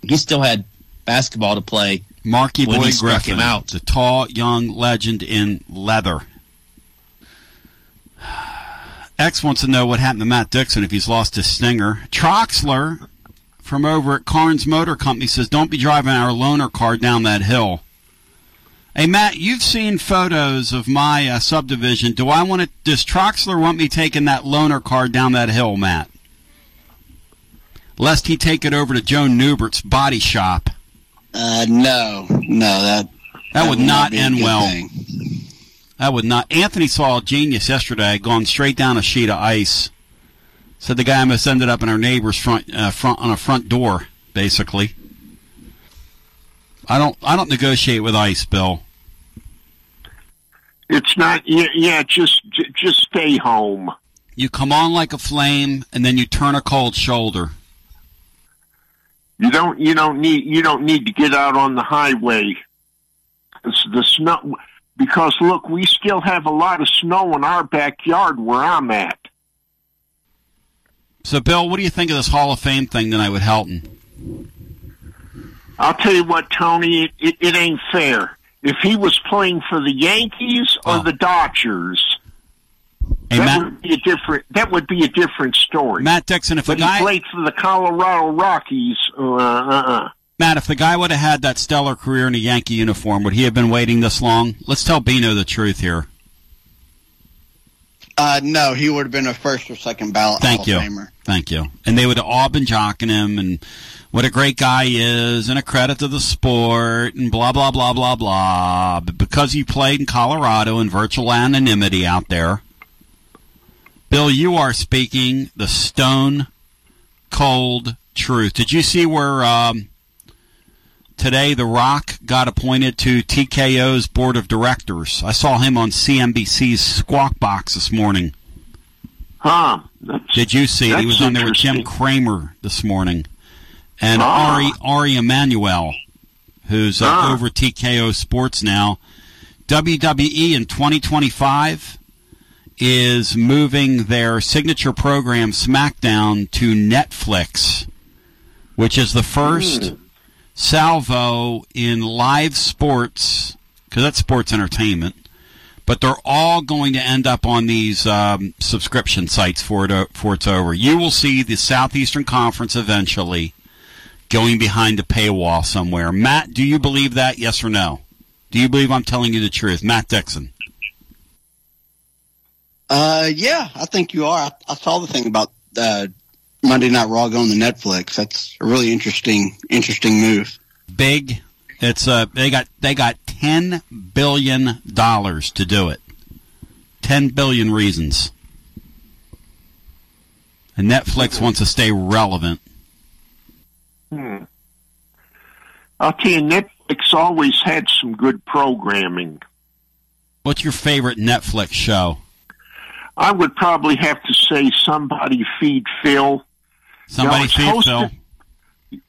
he still had basketball to play. Marky when Boy Griffin, him out. the tall young legend in leather. X wants to know what happened to Matt Dixon if he's lost his stinger. Troxler from over at Carnes Motor Company says, "Don't be driving our loaner car down that hill." Hey Matt, you've seen photos of my uh, subdivision. Do I want to? Does Troxler want me taking that loaner car down that hill, Matt? Lest he take it over to Joan Newbert's body shop. Uh, no, no, that That, would not be a end well. thing. That would not. Anthony saw a genius yesterday, gone straight down a sheet of ice. Said the guy must ended up in our neighbor's front, uh, front on a front door, basically. I don't, I don't negotiate with ice, Bill. It's not. Yeah, yeah just j- just stay home. You come on like a flame, and then you turn a cold shoulder. You don't. You don't need. You don't need to get out on the highway. It's the snow. Because look, we still have a lot of snow in our backyard where I'm at. So, Bill, what do you think of this Hall of Fame thing tonight with Helton? I'll tell you what, Tony. It, it, it ain't fair. If he was playing for the Yankees or oh. the Dodgers, that would be a different. That would be a different story. Matt Dixon, if but a guy he played for the Colorado Rockies, uh, uh, uh. Matt, if the guy would have had that stellar career in a Yankee uniform, would he have been waiting this long? Let's tell Bino the truth here. Uh, no, he would have been a first or second ballot Thank you. Hall of Famer. Thank you. And they would have all been jocking him and what a great guy he is and a credit to the sport and blah, blah, blah, blah, blah. But because he played in Colorado in virtual anonymity out there, Bill, you are speaking the stone cold truth. Did you see where um, today The Rock got appointed to TKO's board of directors? I saw him on CNBC's Squawk Box this morning. Huh. Did you see it? He was on there with Jim. Cramer this morning. And Ah. Ari Ari Emanuel, who's uh, Ah. over TKO Sports now. WWE in 2025 is moving their signature program SmackDown to Netflix, which is the first salvo in live sports, because that's sports entertainment. But they're all going to end up on these um, subscription sites for it for it's over. You will see the Southeastern Conference eventually going behind a paywall somewhere. Matt, do you believe that? Yes or no? Do you believe I'm telling you the truth, Matt Dixon? Uh, yeah, I think you are. I, I saw the thing about uh, Monday Night Raw going to Netflix. That's a really interesting interesting move. Big. It's uh they got they got ten billion dollars to do it. Ten billion reasons. And Netflix wants to stay relevant. Hmm. I'll tell you, Netflix always had some good programming. What's your favorite Netflix show? I would probably have to say Somebody Feed Phil. Somebody Now, Feed hosted,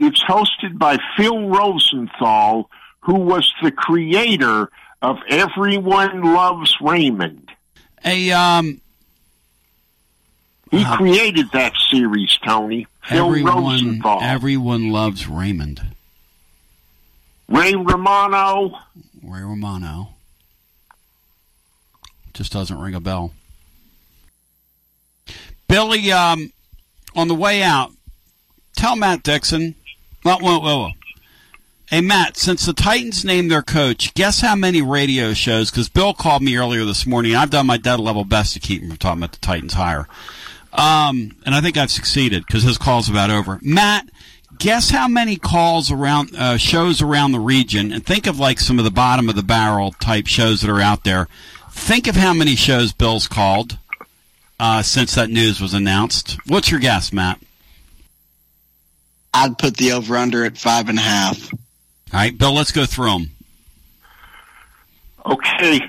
It's hosted by Phil Rosenthal, who was the creator of Everyone Loves Raymond. A um He created that series, Tony. Phil everyone Rosenthal. everyone loves Raymond. Ray Romano. Ray Romano. Just doesn't ring a bell. Billy, um, on the way out, tell Matt Dixon. Whoa, whoa, whoa. Hey, Matt, since the Titans named their coach, guess how many radio shows? Because Bill called me earlier this morning. I've done my dead level best to keep him from talking about the Titans higher. Um, and I think I've succeeded because his call's about over. Matt, guess how many calls around uh, shows around the region, and think of like some of the bottom of the barrel type shows that are out there. Think of how many shows Bill's called uh, since that news was announced. What's your guess, Matt? I'd put the over under at five and a half. All right, Bill, let's go through them. Okay.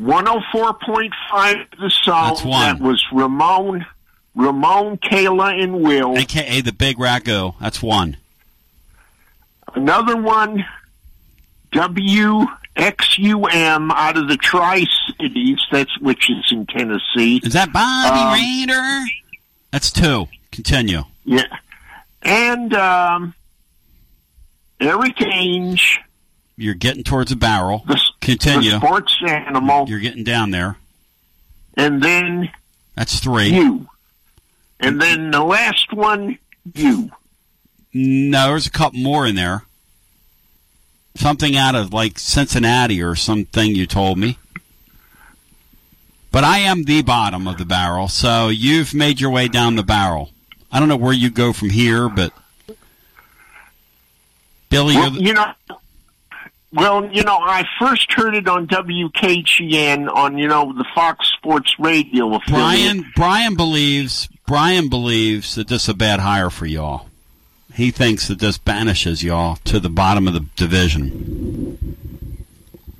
104.5 the Zone. That's one. That was Ramon, Ramon, Kayla, and Will. AKA the Big Ragu. That's one. Another one, WXUM out of the Tri Cities, that's which is in Tennessee. Is that Bobby Um, Raider? That's two. Continue. Yeah. And um, Eric Ainge, You're getting towards a barrel. the Continue. sports animal, You're getting down there. and then That's three. you. And then the last one, you. No, there's a couple more in there. Something out of like Cincinnati or something you told me. But I am the bottom of the barrel, so you've made your way down the barrel. I don't know where you go from here, but Billy, Well, you're the, you know, well, you know, I first heard it on WKGN on you know the Fox Sports Radio affiliate. Brian. Brian believes Brian believes that this is a bad hire for y'all. He thinks that this banishes y'all to the bottom of the division.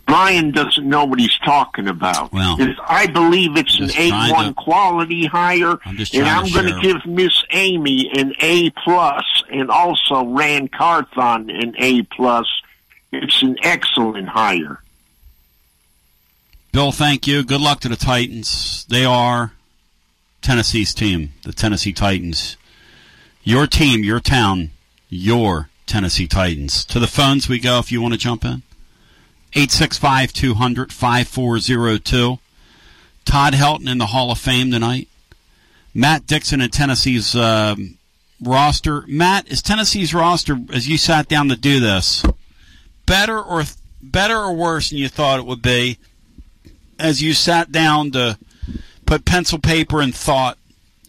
Brian doesn't know what he's talking about. Well, I believe it's an A one quality hire, I'm and I'm going to give Miss Amy an A plus, and also Ran Carthon an A plus. It's an excellent hire. Bill, thank you. Good luck to the Titans. They are Tennessee's team, the Tennessee Titans. Your team, your town, your Tennessee Titans. To the phones we go if you want to jump in. 865 200 5402. Todd Helton in the Hall of Fame tonight. Matt Dixon in Tennessee's um, roster. Matt, is Tennessee's roster, as you sat down to do this, better or better or worse than you thought it would be as you sat down to put pencil, paper, and thought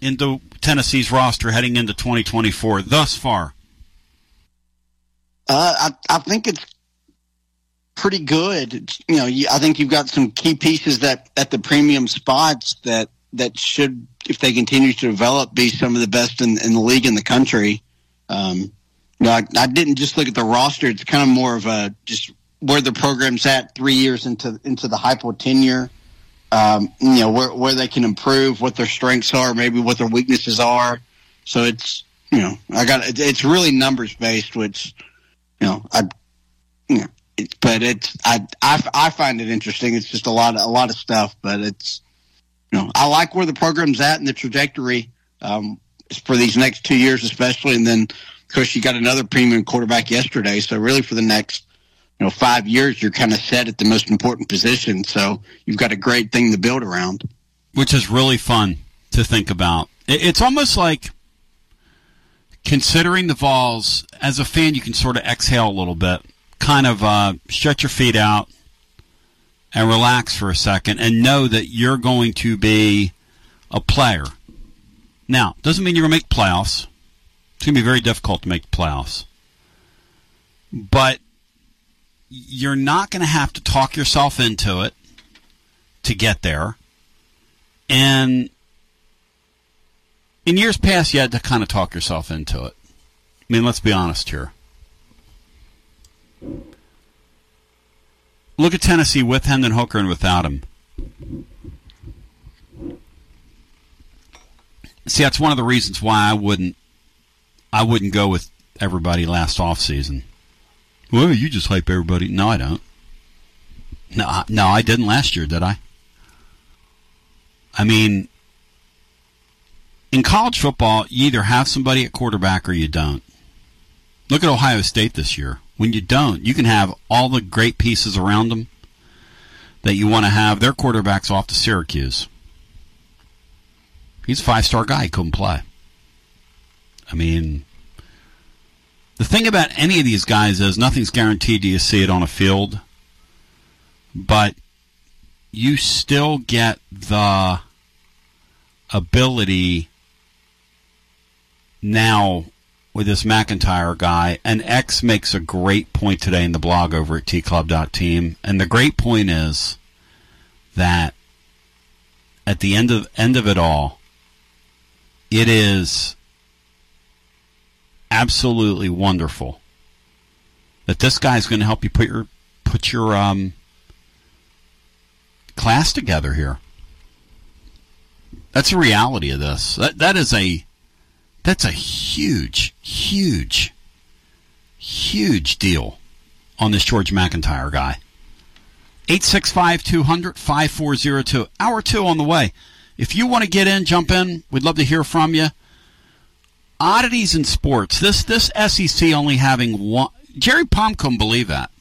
into Tennessee's roster heading into 2024 thus far? Uh, I, I think it's pretty good. You know, you, I think you've got some key pieces that at the premium spots that that should, if they continue to develop, be some of the best in, in the league in the country. Um, you know, I, I didn't just look at the roster. It's kind of more of a just where the program's at three years into into the Heupel tenure. Um, you know where where they can improve, what their strengths are, maybe what their weaknesses are. So it's you know I got it's really numbers based, which you know I you know it's but it's I, I I find it interesting. It's just a lot of a lot of stuff, but it's you know I like where the program's at and the trajectory um, for these next two years, especially, and then of course you got another premium quarterback yesterday. So really for the next you know five years, you're kind of set at the most important position. So you've got a great thing to build around. which is really fun to think about. It's almost like considering the Vols as a fan, you can sort of exhale a little bit, kind of uh, stretch your feet out and relax for a second, and know that you're going to be a player Now, doesn't mean you're going to make playoffs. It's going to be very difficult to make playoffs. But you're not going to have to talk yourself into it to get there. And in years past, you had to kind of talk yourself into it. I mean, let's be honest here. Look at Tennessee with Hendon Hooker and without him. See, that's one of the reasons why I wouldn't I wouldn't go with everybody last off season. Well, you just hype everybody. No, I don't. No, I- no, I didn't last year, did I? I mean, in college football, you either have somebody at quarterback or you don't. Look at Ohio State this year. When you don't, you can have all the great pieces around them that you want to have. Their quarterback's off to Syracuse. He's a five star guy. He couldn't play. I mean, the thing about any of these guys is nothing's guaranteed you see it on a field, but you still get the ability now with this MacIntyre guy. And X makes a great point today in the blog over at tclub.team. And the great point is that at the end of end of it all, it is absolutely wonderful that this guy is going to help you put your put your um, class together here. That's the reality of this. That that is a that's a huge, huge, huge deal on this George MacIntyre guy. 865 200 5402. Hour two on the way. If you want to get in, jump in. We'd love to hear from you. Oddities in sports. This this SEC only having one. Jerry Palm couldn't believe that.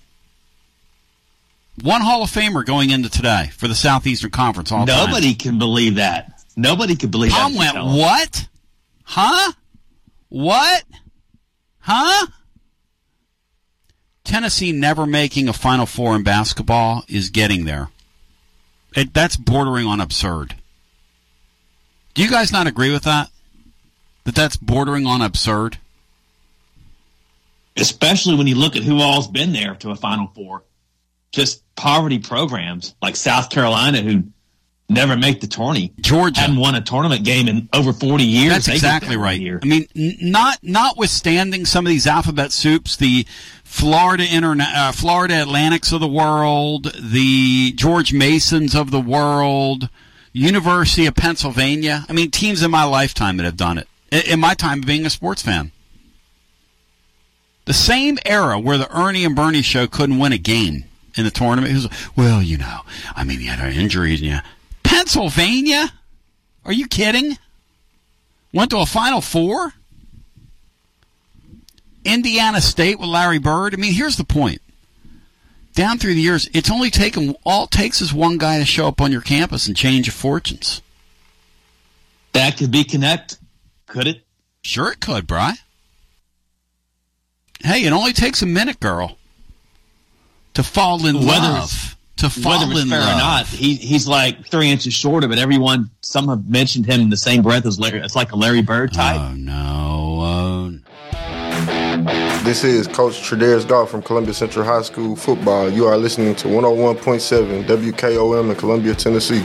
One Hall of Famer going into today for the Southeastern Conference. All time. Nobody can believe that. Nobody can believe Palm that. went, what? Huh? What? Huh? Tennessee never making a Final Four in basketball is getting there. It, that's bordering on absurd. Do you guys not agree with that? That that's bordering on absurd? Especially when you look at who all's been there to a Final Four. Just poverty programs like South Carolina who never make the tourney. Georgia hadn't won a tournament game in over 40 years. That's They exactly right. Here. I mean, not notwithstanding some of these alphabet soups, the Florida Interna- uh, Florida Atlantics of the world, the George Masons of the world, University of Pennsylvania. I mean, teams in my lifetime that have done it. In my time of being a sports fan. The same era where the Ernie and Bernie show couldn't win a game in the tournament. Was, well, you know, I mean, you had an injury. Yeah. Pennsylvania? Are you kidding? Went to a Final Four? Indiana State with Larry Bird. I mean, here's the point. Down through the years, it's only taken all it takes is one guy to show up on your campus and change your fortunes. That could be Knecht. Could it? Sure, it could, Bry. Hey, it only takes a minute, girl, to fall in Whether love. To fall Whether it's in fair love. or not, he, he's like three inches shorter, but everyone, some have mentioned him in the same breath as Larry. It's like a Larry Bird type. Oh, no. Oh, This is Coach Tredaris Goff from Columbia Central High School football. You are listening to 101.7 WKOM in Columbia, Tennessee.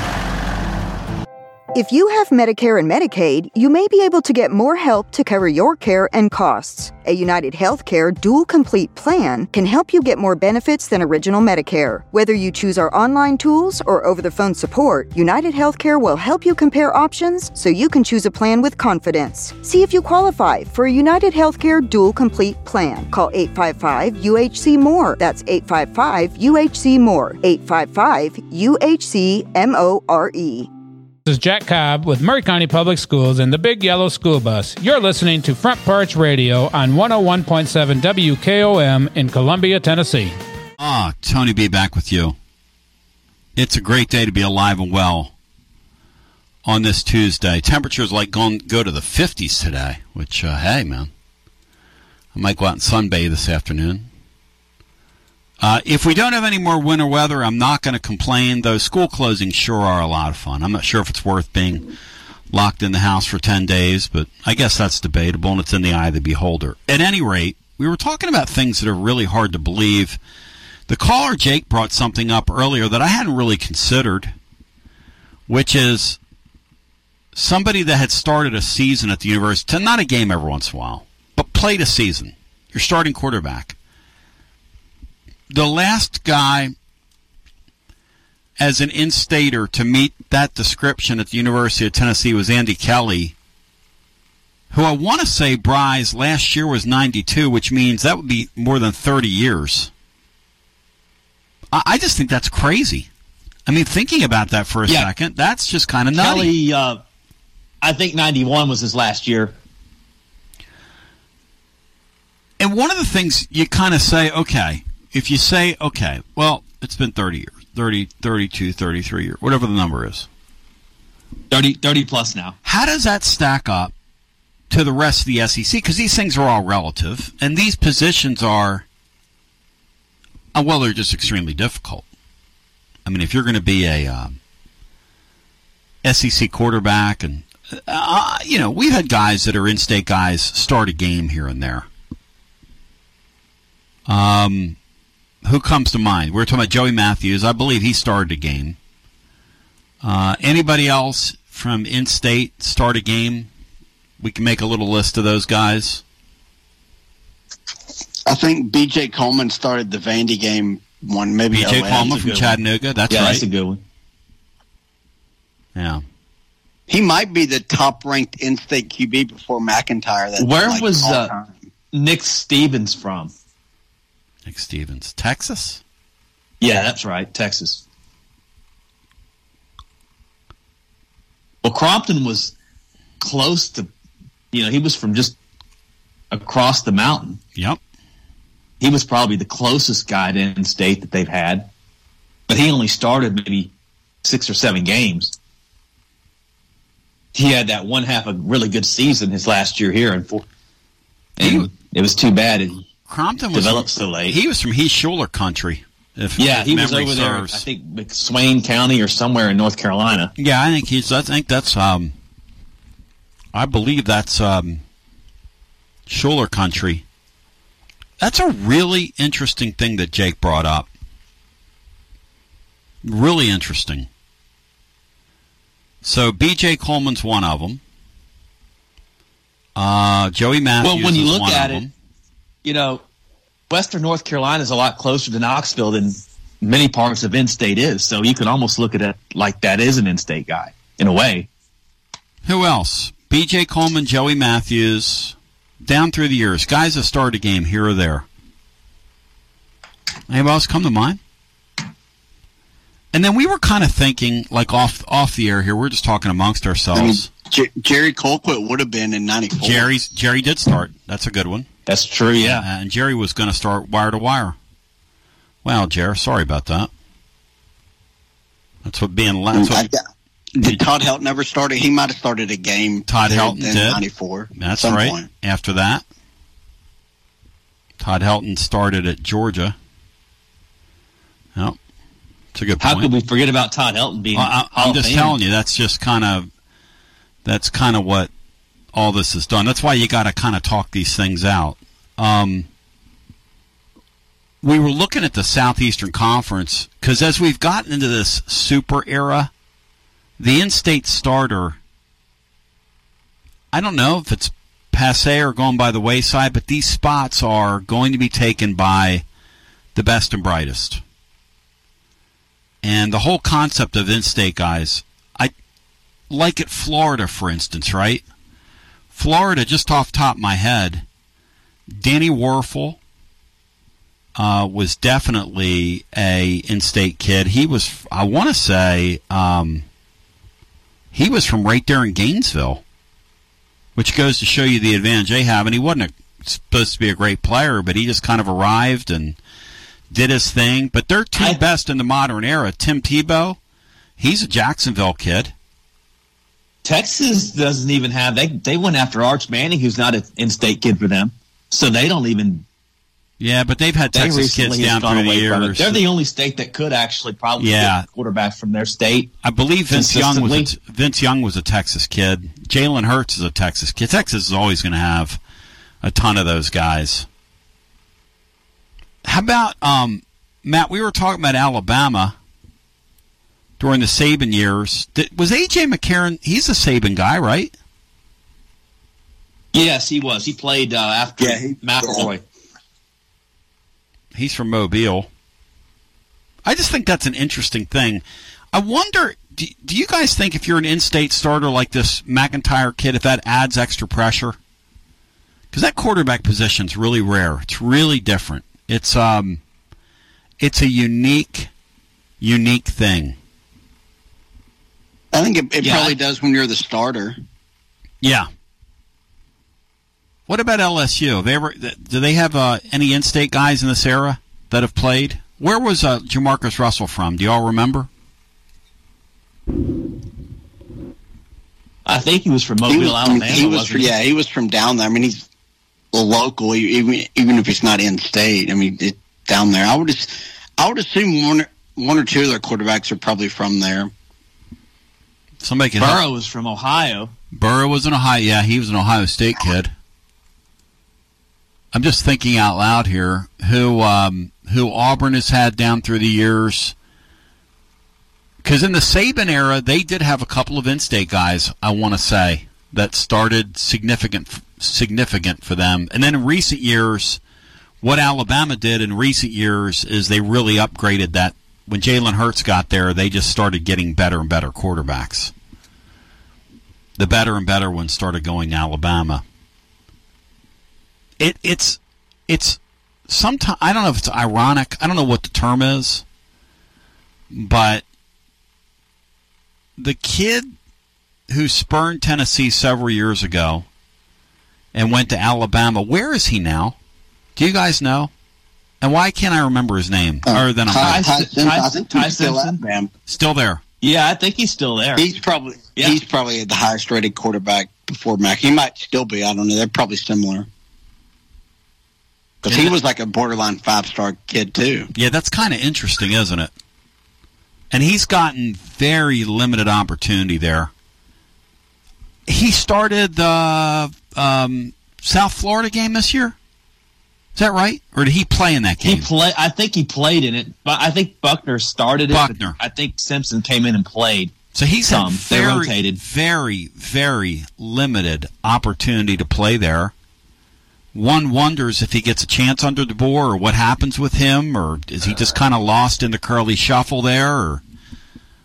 If you have Medicare and Medicaid, you may be able to get more help to cover your care and costs. A United Healthcare Dual Complete plan can help you get more benefits than original Medicare. Whether you choose our online tools or over the phone support, United Healthcare will help you compare options so you can choose a plan with confidence. See if you qualify for a United Healthcare Dual Complete plan. Call 855 UHC More. That's 855 UHC More. 855 UHC M O R E. This is Jack Cobb with Maury County Public Schools and the Big Yellow School Bus. You're listening to Front Porch Radio on 101.7 WKOM in Columbia, Tennessee. Ah, Tony B back with you. It's a great day to be alive and well on this Tuesday. Temperatures like going go to the 50s today, which uh, hey man, I might go out and sunbathe this afternoon. Uh, if we don't have any more winter weather, I'm not going to complain. Those school closings sure are a lot of fun. I'm not sure if it's worth being locked in the house for 10 days, but I guess that's debatable and it's in the eye of the beholder. At any rate, we were talking about things that are really hard to believe. The caller Jake brought something up earlier that I hadn't really considered, which is somebody that had started a season at the university, not a game every once in a while, but played a season. Your starting quarterback the last guy as an in-stater to meet that description at the University of Tennessee was Andy Kelly, who I want to say Bry's last year was 92, which means that would be more than 30 years. I, I just think that's crazy. I mean, thinking about that for a Yeah. second, that's just kind of nutty. Kelly, uh, I think 91 was his last year. And one of the things you kind of say, okay, if you say, okay, well, it's been 30 years, 30, 32, 33 years, whatever the number is. 30, 30 plus now. How does that stack up to the rest of the SEC? Because these things are all relative, and these positions are, uh, well, they're just extremely difficult. I mean, if you're going to be a um, SEC quarterback, and uh, you know, we've had guys that are in-state guys start a game here and there. Um, who comes to mind? We are talking about Joey Matthews. I believe he started a game. Uh, anybody else from in-state start a game? We can make a little list of those guys. I think B.J. Coleman started the Vandy game one, maybe. B.J. Coleman from Chattanooga. That's yeah, right. That's a good one. Yeah. He might be the top-ranked in-state QB before MacIntyre. That's Where like was uh. Nick Stephens from? Nick Stephens, Texas. Yeah, that's right, Texas. Well, Crompton was close to, you know, he was from just across the mountain. Yep. He was probably the closest guy to in-state that they've had, but he only started maybe six or seven games. He had that one half a really good season his last year here, and, for, and it was too bad it Crompton was developed so late. He was from Heath Shuler country. If, yeah, he was over there. I think Swain County or somewhere in North Carolina. Yeah, I think he's. I think that's. Um, I believe that's um, Shuler country. That's a really interesting thing that Jake brought up. Really interesting. So B.J. Coleman's one of them. Uh, Joey Matthews. Well, when you is look one at of it, them. You know, Western North Carolina is a lot closer to Knoxville than many parts of in-state is. So you can almost look at it like that is an in-state guy in a way. Who else? B.J. Coleman, Joey Matthews. Down through the years, guys that started a game here or there. Anybody else come to mind? And then we were kind of thinking, like off off the air here, we're just talking amongst I mean, ourselves. J- Jerry Colquitt would have been in '94. Jerry's Jerry did start. That's a good one. That's true. Yeah, and Jerry was going to start wire to wire. Well, Jerry, sorry about that. That's what being that's mm, I- what, Did Todd Helton never started? He might have started a game. Todd there Helton in did. '94. That's right. point. After that, Todd Helton started at Georgia. Yep, it's a good How point. could we forget about Todd Helton being? Well, I, I'm just Fame? telling you, that's just kind of that's kind of what all this is done. That's why you got to kind of talk these things out. Um, we were looking at the Southeastern Conference because as we've gotten into this super era, the in-state starter. I don't know if it's passe or going by the wayside, but these spots are going to be taken by the best and brightest. And the whole concept of in-state guys, I like at Florida, for instance, right? Florida, just off top of my head, Danny Wuerffel uh, was definitely a in-state kid. He was, I want to say, um, he was from right there in Gainesville, which goes to show you the advantage they have. And he wasn't a, supposed to be a great player, but he just kind of arrived and did his thing. But their two best in the modern era, Tim Tebow, he's a Jacksonville kid. Texas doesn't even have they they went after Arch Manning, who's not an in-state kid for them, so they don't even. Yeah, but they've had They Texas kids down through the years. They're the only state that could actually probably Yeah. get quarterbacks from their state. I believe Vince Young was a. Vince Young was a Texas kid. Jalen Hurts is a Texas kid. Texas is always going to have a ton of those guys. How about um, Matt? We were talking about Alabama during the Saban years. Did, was AJ McCarron? He's a Saban guy, right? Yes, he was. He played uh, after McElroy. He's from Mobile. I just think that's an interesting thing. I wonder, do, do you guys think if you're an in-state starter like this MacIntyre kid, if that adds extra pressure? Because that quarterback position's really rare. It's really different. It's um, it's a unique, unique thing. I think it, it Yeah, probably I- does when you're the starter. Yeah. What about LSU? They ever, do they have uh, any in-state guys in this era that have played? Where was uh, Jamarcus Russell from? Do you all remember? I think he was from Mobile, he was, Alabama. He was, wasn't he? yeah, he was from down there. I mean, he's local, even even if he's not in state. I mean, it, down there. I would as- I would assume one one or two of their quarterbacks are probably from there. Somebody can Burrow was from Ohio. Burrow was an Ohio. Yeah, he was an Ohio State kid. I'm just thinking out loud here. Who um, who Auburn has had down through the years? Because in the Saban era, they did have a couple of in-state guys. I want to say that started significant significant for them. And then in recent years, what Alabama did in recent years is they really upgraded that. When Jalen Hurts got there, they just started getting better and better quarterbacks. The better and better ones started going to Alabama. It it's it's sometimes I don't know if it's ironic. I don't know what the term is, but the kid who spurned Tennessee several years ago and went to Alabama. Where is he now? Do you guys know? And why can't I remember his name? other than Ty, Ohio? Ty, Simpson, I think he's still at Still there. Yeah, I think he's still there. He's probably he's probably the highest rated quarterback before Mac. He might still be. I don't know. They're probably similar. Because he was like a borderline five star kid too. Yeah, that's kind of interesting, isn't it? And he's gotten very limited opportunity there. He started the um, South Florida game this year. Is that right? Or did he play in that game? He play. I think he played in it, but I think Buckner started it. Buckner. I think Simpson came in and played. So he's some. had They very, rotated. very, very limited opportunity to play there. One wonders if he gets a chance under DeBoer, or what happens with him, or is he just kind of lost in the curly shuffle there? Or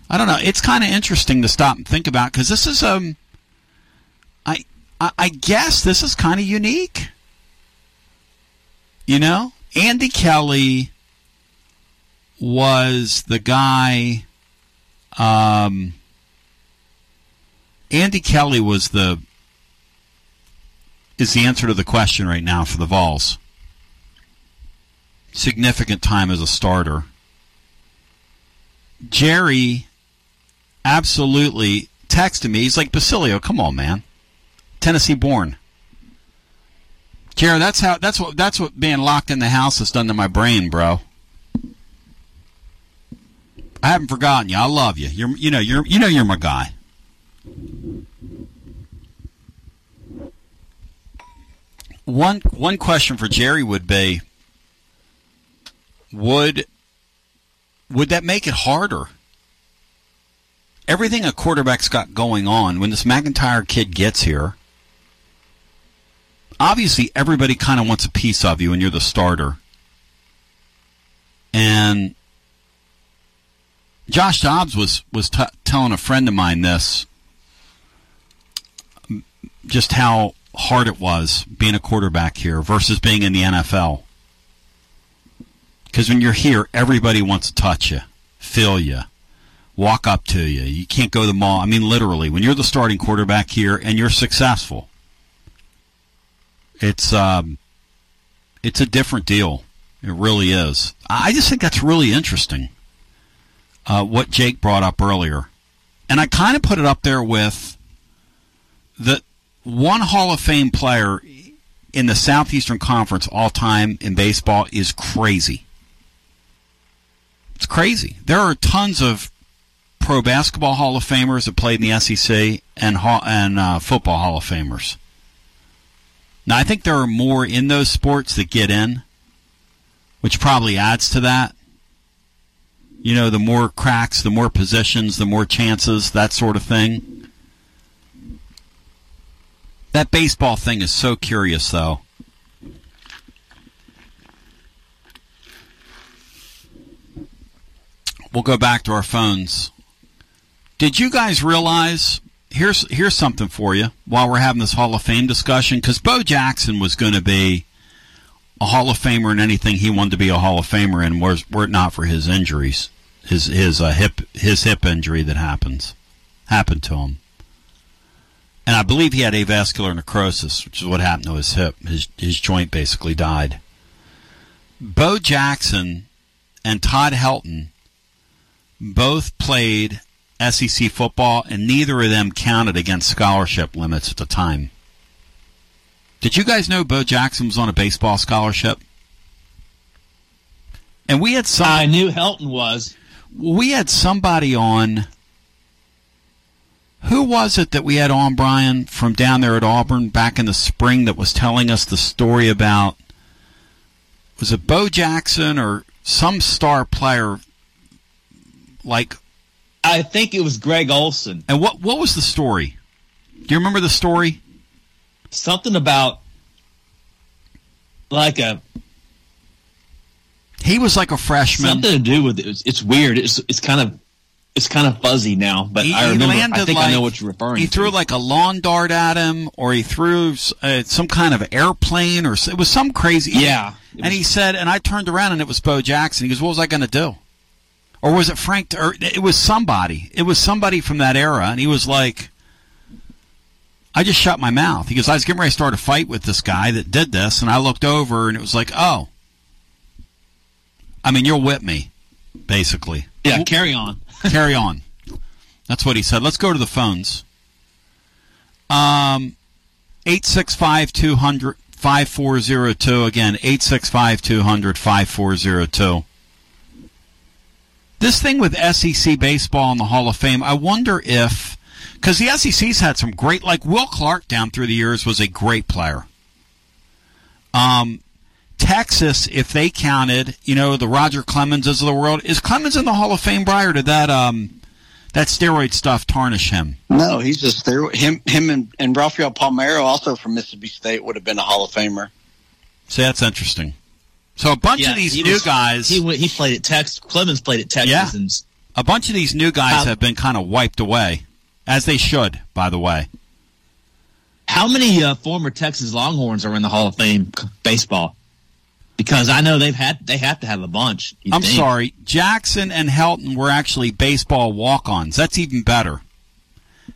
I don't know. It's kind of interesting to stop and think about because this is um, I I, I guess this is kind of unique. You know, Andy Kelly was the guy. Um, Andy Kelly was the is the answer to the question right now for the Vols. Significant time as a starter. Jerry absolutely texted me. He's like, Basilio, come on, man. Tennessee born. Jerry, that's how that's what that's what being locked in the house has done to my brain, bro. I haven't forgotten you. I love you. You're you know you're you know you're my guy. One one question for Jerry would be would would that make it harder? Everything a quarterback's got going on when this MacIntyre kid gets here, obviously everybody kind of wants a piece of you and you're the starter. And Josh Dobbs was was t- telling a friend of mine this, just how hard it was being a quarterback here versus being in the NFL. Because when you're here, everybody wants to touch you, feel you, walk up to you. You can't go to the mall. I mean, literally, when you're the starting quarterback here and you're successful, it's um, it's a different deal. It really is. I just think that's really interesting. Uh, what Jake brought up earlier, and I kind of put it up there with the one Hall of Fame player in the Southeastern Conference all time in baseball is crazy. It's crazy. There are tons of pro basketball Hall of Famers that played in the SEC and and uh, football Hall of Famers. Now I think there are more in those sports that get in, which probably adds to that. You know, the more cracks, the more positions, the more chances, that sort of thing. That baseball thing is so curious, though. We'll go back to our phones. Did you guys realize? Here's here's something for you while we're having this Hall of Fame discussion because Bo Jackson was going to be a Hall of Famer in anything he wanted to be a Hall of Famer in, were, were it not for his injuries, his his uh, hip his hip injury that happens happened to him, and I believe he had avascular necrosis, which is what happened to his hip. His his joint basically died. Bo Jackson and Todd Helton both played SEC football, and neither of them counted against scholarship limits at the time. Did you guys know Bo Jackson was on a baseball scholarship? And we had some. I knew Helton was. We had somebody on. Who was it that we had on, Brian, from down there at Auburn back in the spring that was telling us the story about. Was it Bo Jackson or some star player like. I think it was Greg Olson. And what, what was the story? Do you remember the story? Something about like a he was like a freshman. Something to do with it. It's, it's weird. It's it's kind of it's kind of fuzzy now, but he, I remember. I think like, I know what you're referring. To. He to. threw like a lawn dart at him, or he threw uh, some kind of airplane, or it was some crazy. Yeah. And he said, and I turned around and it was Bo Jackson. He goes, "What was I going to do?" Or was it Frank? Or it was somebody. It was somebody from that era, and he was like. I just shut my mouth. He goes, I was getting ready to start a fight with this guy that did this, and I looked over, and it was like, oh, I mean, you'll whip me, basically. Yeah, carry on. carry on. That's what he said. Let's go to the phones. Um, 865 200 5402. Again, 865 200 5402. This thing with SEC baseball in the Hall of Fame, I wonder if. Because the SEC's had some great. Like Will Clark down through the years was a great player. Um, Texas, if they counted, you know, the Roger Clemenses of the world, is Clemens in the Hall of Fame, Brian, or did that um, that steroid stuff tarnish him? No, he's just there. Him, him, and, and Rafael Palmeiro, also from Mississippi State, would have been a Hall of Famer. See, that's interesting. So a bunch Yeah, of these new was- guys, He he played at Texas. Clemens played at Texas. Yeah. And a bunch of these new guys have been kind of wiped away, as they should, by the way. how many uh, former Texas Longhorns are in the Hall of Fame baseball? Because I know they've had they have to have a bunch. I'm think. sorry, Jackson and Helton were actually baseball walk-ons. That's even better.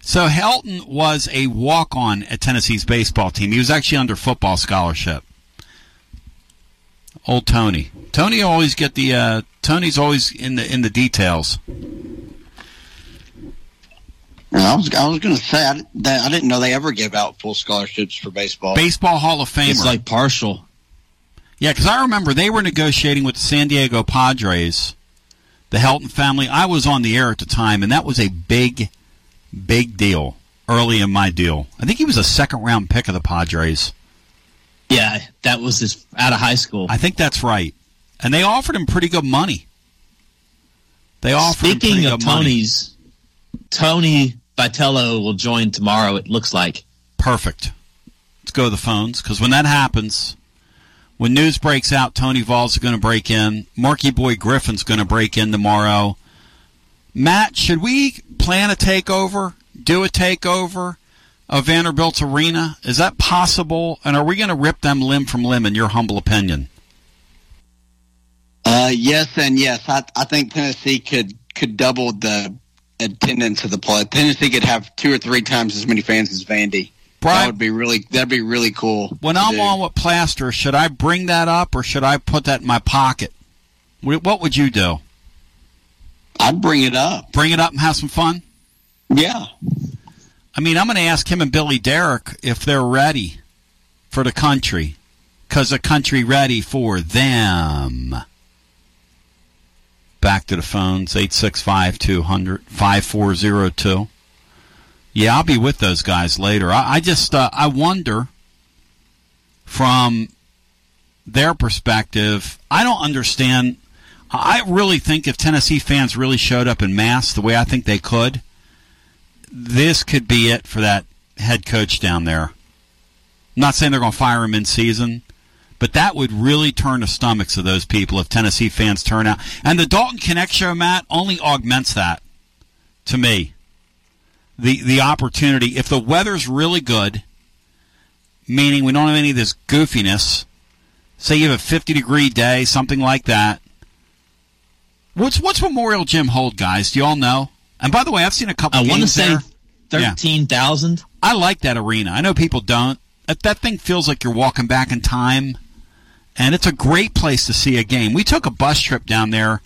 So Helton was a walk-on at Tennessee's baseball team. He was actually under football scholarship. Old Tony. Tony always get the uh, Tony's always in the in the details. And I was I was going to say I, didn't- that I didn't know they ever give out full scholarships for baseball. Baseball Hall of Famer. It's like partial. Yeah, because I remember they were negotiating with the San Diego Padres, the Helton family. I was on the air at the time, and that was a big, big deal early in my deal. I think he was a second round pick of the Padres. Yeah, that was his out of high school. I think that's right. And they offered him pretty good money. They offered him Speaking pretty of good money. Tony's, Tony Vitello will join tomorrow. It looks like. Perfect. Let's go to the phones because when that happens, when news breaks out, Tony Vols is going to break in. Marky Boy Griffin's going to break in tomorrow. Matt, should we plan a takeover? Do a takeover of Vanderbilt's arena? Is that possible? And are we going to rip them limb from limb? In your humble opinion? Uh, yes, and yes, I I think Tennessee could could double the attendance of the play. Tennessee could have two or three times as many fans as Vandy. that would be really that'd be really cool. When I'm do. on with plaster, should I bring that up or should I put that in my pocket? What would you do? I'd bring it up. Bring it up and have some fun? Yeah. I mean, I'm going to ask him and Billy Derrick if they're ready for the country. Because the country ready for them. Back to the phones, 865 200 5402. Yeah, I'll be with those guys later. I, I just, uh, I wonder from their perspective, I don't understand. I really think if Tennessee fans really showed up in mass the way I think they could, this could be it for that head coach down there. I'm not saying they're going to fire him in season, but that would really turn the stomachs of those people if Tennessee fans turn out. And the Dalton Knecht show, Matt, only augments that to me. The the opportunity if the weather's really good, meaning we don't have any of this goofiness. Say you have a 50 degree day, something like that. What's what's Memorial Gym hold, guys? Do you all know? And by the way, I've seen a couple. I want to say. Yeah. thirteen thousand. I like that arena. I know people don't. That, that thing feels like you're walking back in time, and it's a great place to see a game. We took a bus trip down there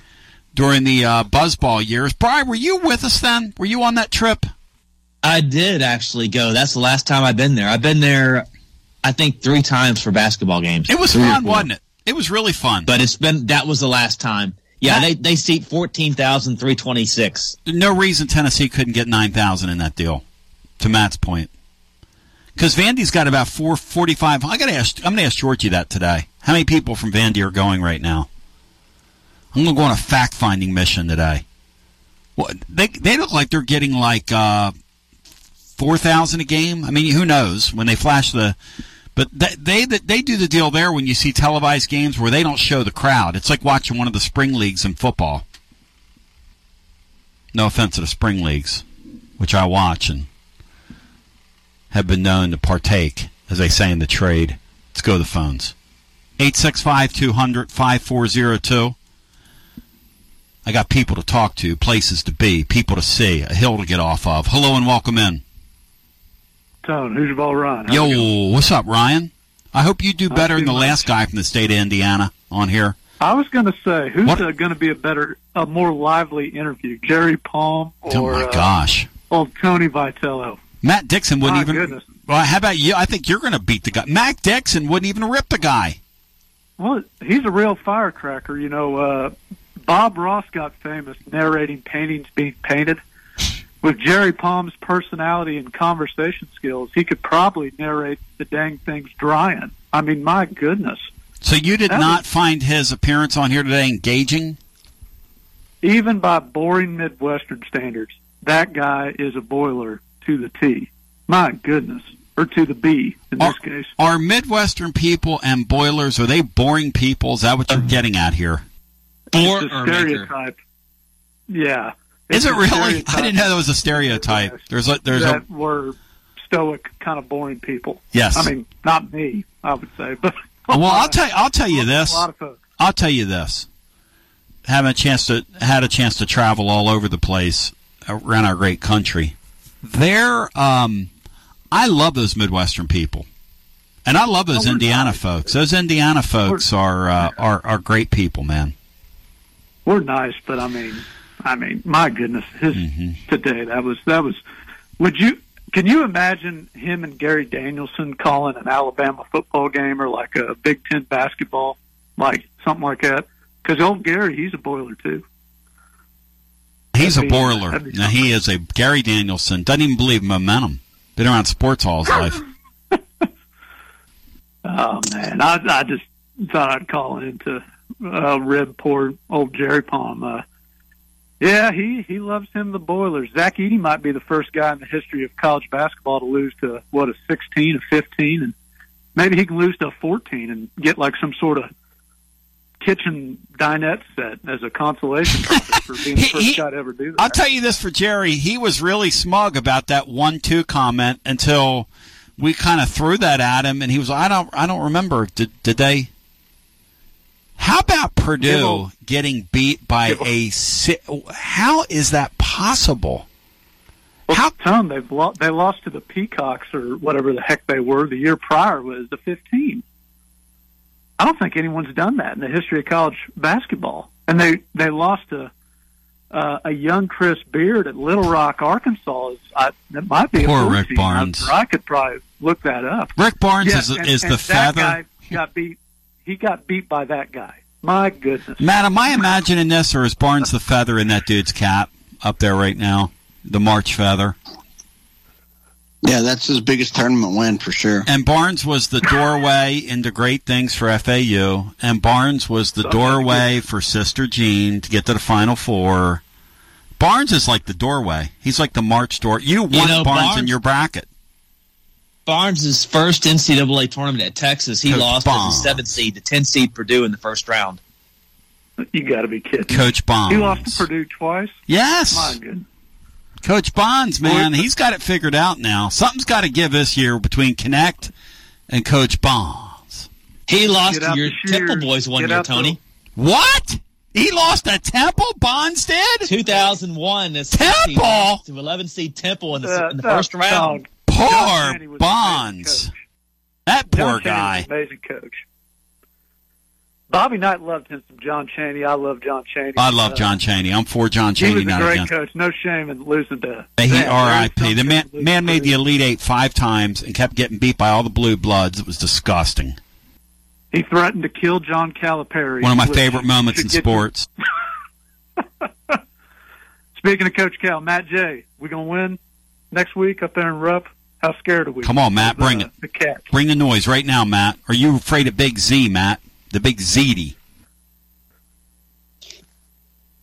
during the uh, Buzzball years. Brian, were you with us then? Were you on that trip? I did actually go. That's the last time I've been there. I've been there, I think, three times for basketball games. It was Three fun, wasn't it? It was really fun. But it's been that was the last time. Yeah, they they seat fourteen thousand three twenty six. No reason Tennessee couldn't get 9,000 in that deal, to Matt's point. Because Vandy's got about 445. I got to ask, I'm going to ask Georgie that today. How many people from Vandy are going right now? I'm going to go on a fact finding mission today. What they they look like they're getting like uh, four thousand a game. I mean, who knows when they flash the. But they, they they do the deal there when you see televised games where they don't show the crowd. It's like watching one of the spring leagues in football. No offense to the spring leagues, which I watch and have been known to partake, as they say in the trade. Let's go to the phones. 865 200 5402. I got people to talk to, places to be, people to see, a hill to get off of. Hello and welcome in. Tone, who's your ball Ron? Yo, what's up, Ryan? I hope you do better than the last guy from the state of Indiana on here. I was going to say, who's uh, going to be a better, a more lively interview, Jerry Palm or oh my uh, gosh. old Tony Vitello? Matt Dixon wouldn't My even. goodness. Well, how about you? I think you're going to beat the guy. Matt Dixon wouldn't even rip the guy. Well, he's a real firecracker. You know, uh, Bob Ross got famous narrating paintings being painted. With Jerry Palm's personality and conversation skills, he could probably narrate the dang things drying. I mean, my goodness. So you did That not find his appearance on here today engaging? Even by boring Midwestern standards, that guy is a boiler to the T. My goodness. Or to the B in this case. Are Midwestern people and boilers, are they boring people? Is that what you're getting at here? it's a stereotype. Yeah. Is it really? I didn't know that was a stereotype. There's a, there's a, that were stoic, kind of boring people. Yes. I mean, not me, I would say, but well, I'll tell I'll tell you a this. lot of folks. I'll tell you this. Having a chance to had a chance to travel all over the place around our great country. There, um, I love those Midwestern people, and I love those Indiana folks. Those Indiana folks are uh, are are great people, man. We're nice, but I mean, I mean, my goodness, his Mm-hmm. today that was that was. Would you? Can you imagine him and Gary Danielson calling an Alabama football game or like a Big Ten basketball, like something like that? Because old Gary, he's a boiler too. He's a be- boiler. Now, he is a Gary Danielson. Doesn't even believe in momentum. Been around sports all his life. Oh man, I I just thought I'd call into uh, rib poor old Jerry Palm. Uh, yeah, he he loves him the Boilers. Zach Edey might be the first guy in the history of college basketball to lose to what a sixteen, a fifteen, and maybe he can lose to a fourteen and get like some sort of kitchen dinette set as a consolation for being the first guy to ever do that. I'll tell you this for Jerry. He was really smug about that one-two comment until we kind of threw that at him, and he was, I don't, I don't remember. Did did they? How about Purdue getting beat by a? How is that possible? How Tom they've lo- they lost to the Peacocks or whatever the heck they were the year prior was the 15. I don't think anyone's done that in the history of college basketball, and they they lost to uh, a young Chris Beard at Little Rock, Arkansas. Is I, that might be Poor a Rick 14. Barnes. I, I could probably look that up. Rick Barnes is and- is and the that guy got beat. He got beat by that guy. My goodness. Matt, am I imagining this, or is Barnes the feather in that dude's cap up there right now? The March feather. Yeah, that's his biggest tournament win for sure. And Barnes was the doorway into great things for FAU, and Barnes was the doorway for Sister Jean to get to the Final Four. Barnes is like the doorway. He's like the March door. You want know, Barnes, in your bracket. Barnes' first NCAA tournament at Texas, he Coach lost Barnes. as a seven seed to ten seed Purdue in the first round. You got to be kidding. Coach Barnes. He lost to Purdue twice. Yes. My goodness. Coach Bonds, man, he's got it figured out now. Something's got to give this year between Knecht and Coach Bonds. He lost Get to your. Temple boys one Get year, out the- Tony. What? He lost at Temple? Bonds did? 2001. This Temple? to 11 seed Temple in the, Uh, in the first round. Poor John Chaney was an amazing Bonds. That John poor was guy. amazing coach. Bobby Knight loved him some John Chaney. I love John Chaney. I love Uh, John Chaney. I'm for John He Chaney was a great again. coach. No shame in losing to. May he R.I.P. The man, man made the Elite Eight five times and kept getting beat by all the blue bloods. It was disgusting. He threatened to kill John Calipari. One of my favorite moments in should get you- sports. Speaking of Coach Cal, Matt J, we gonna win next week up there in Rupp. How scared are we? Come on, Matt, bring Uh, it. The cat. Bring the noise right now, Matt. Are you afraid of Big Z, Matt? The Big ZD.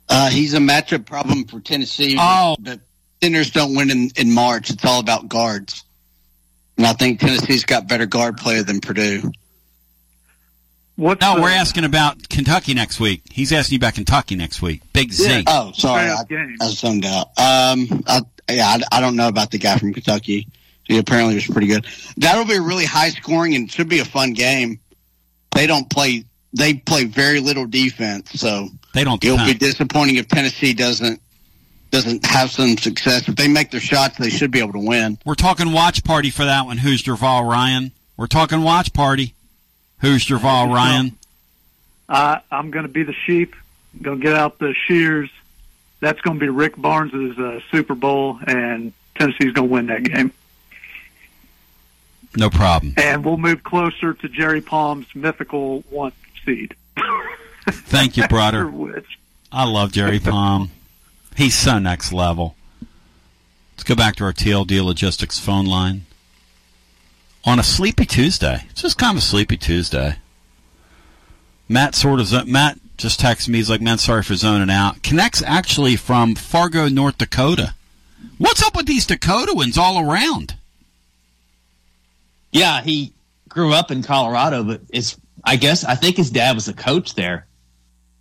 Uh, he's a matchup problem for Tennessee. Oh. But centers don't win in, in March. It's all about guards. And I think Tennessee's got better guard player than Purdue. What's no, the- we're asking about Kentucky next week. He's asking you about Kentucky next week. Big Z. Oh, sorry. I, I zoned out. Um, I, yeah, I, I don't know about the guy from Kentucky. He apparently was pretty good. That'll be a really high scoring and should be a fun game. They don't play. They play very little defense, so They don't it'll be disappointing if Tennessee doesn't doesn't have some success. If they make their shots, they should be able to win. We're talking watch party for that one. Who's Derval Ryan? We're talking watch party. Who's Derval Ryan? I, I'm going to be the sheep. Going to get out the shears. That's going to be Rick Barnes' uh, Super Bowl, and Tennessee's going to win that game. No problem. And we'll move closer to Jerry Palm's mythical one seed. Thank you, brother. I love Jerry Palm. He's so next level. Let's go back to our TLD logistics phone line. On a sleepy Tuesday. It's just kind of a sleepy Tuesday. Matt sort of Matt just texted me. He's like, "Man, sorry for zoning out." Connects actually from Fargo, North Dakota. What's up with these Dakotans all around? Yeah, he grew up in Colorado, but it's I guess I think his dad was a coach there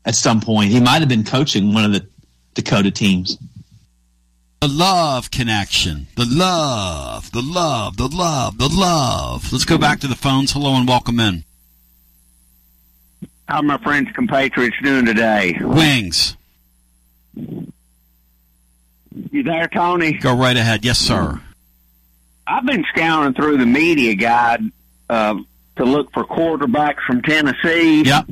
at some point. He might have been coaching one of the Dakota teams. The love connection. The love. The love. The love. The love. Let's go back to the phones. Hello and welcome in. How my French compatriots doing today? Wings. You there, Tony? Go right ahead. Yes, sir. I've been scouring through the media guide uh, to look for quarterbacks from Tennessee. Yep.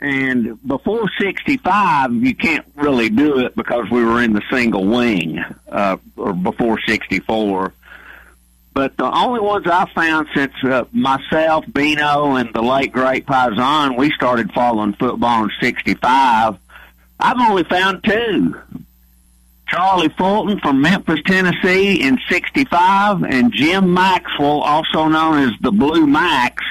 And before 65, you can't really do it because we were in the single wing, uh, or before 64. But the only ones I found since uh, myself, Bino, and the late great Paisan, we started following football in 65. I've only found two. Charlie Fulton from Memphis, Tennessee in 65, and Jim Maxwell, also known as the Blue Max,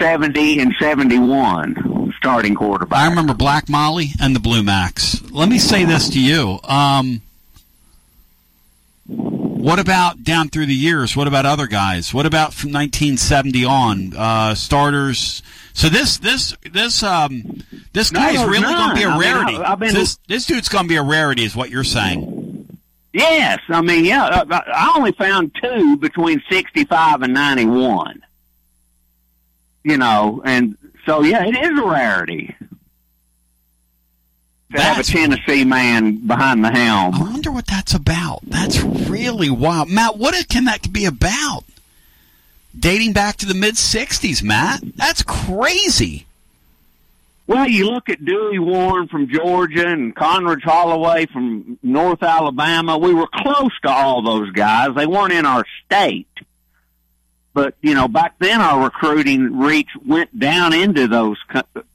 70 and 71, starting quarterback. I remember Black Molly and the Blue Max. Let me say this to you. Um, what about down through the years? What about other guys? What about from 1970 on? Uh, starters. So this this this um this No, guy's there's really going to be a none. I mean, rarity. I- been- this this dude's going to be a rarity, is what you're saying. Yes, I mean, yeah, I only found two between 65 and 91. You know, and so, yeah, it is a rarity to have a Tennessee man behind the helm. I wonder what that's about. That's really wild, Matt. What can that be about? Dating back to the mid '60s, Matt. That's crazy. Well, you look at Dewey Warren from Georgia and Conrad Holloway from North Alabama. We were close to all those guys. They weren't in our state. But, you know, back then our recruiting reach went down into those.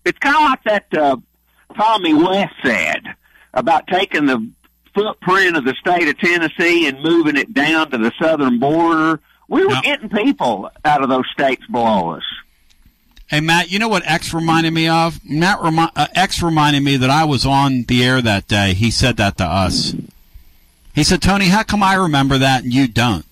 It's kind of like that uh, Tommy West said about taking the footprint of the state of Tennessee and moving it down to the southern border. We were getting people out of those states below us. Hey Matt, you know what X reminded me of? Matt remi- uh, X reminded me that I was on the air that day. He said that to us. He said, "Tony, how come I remember that and you don't?"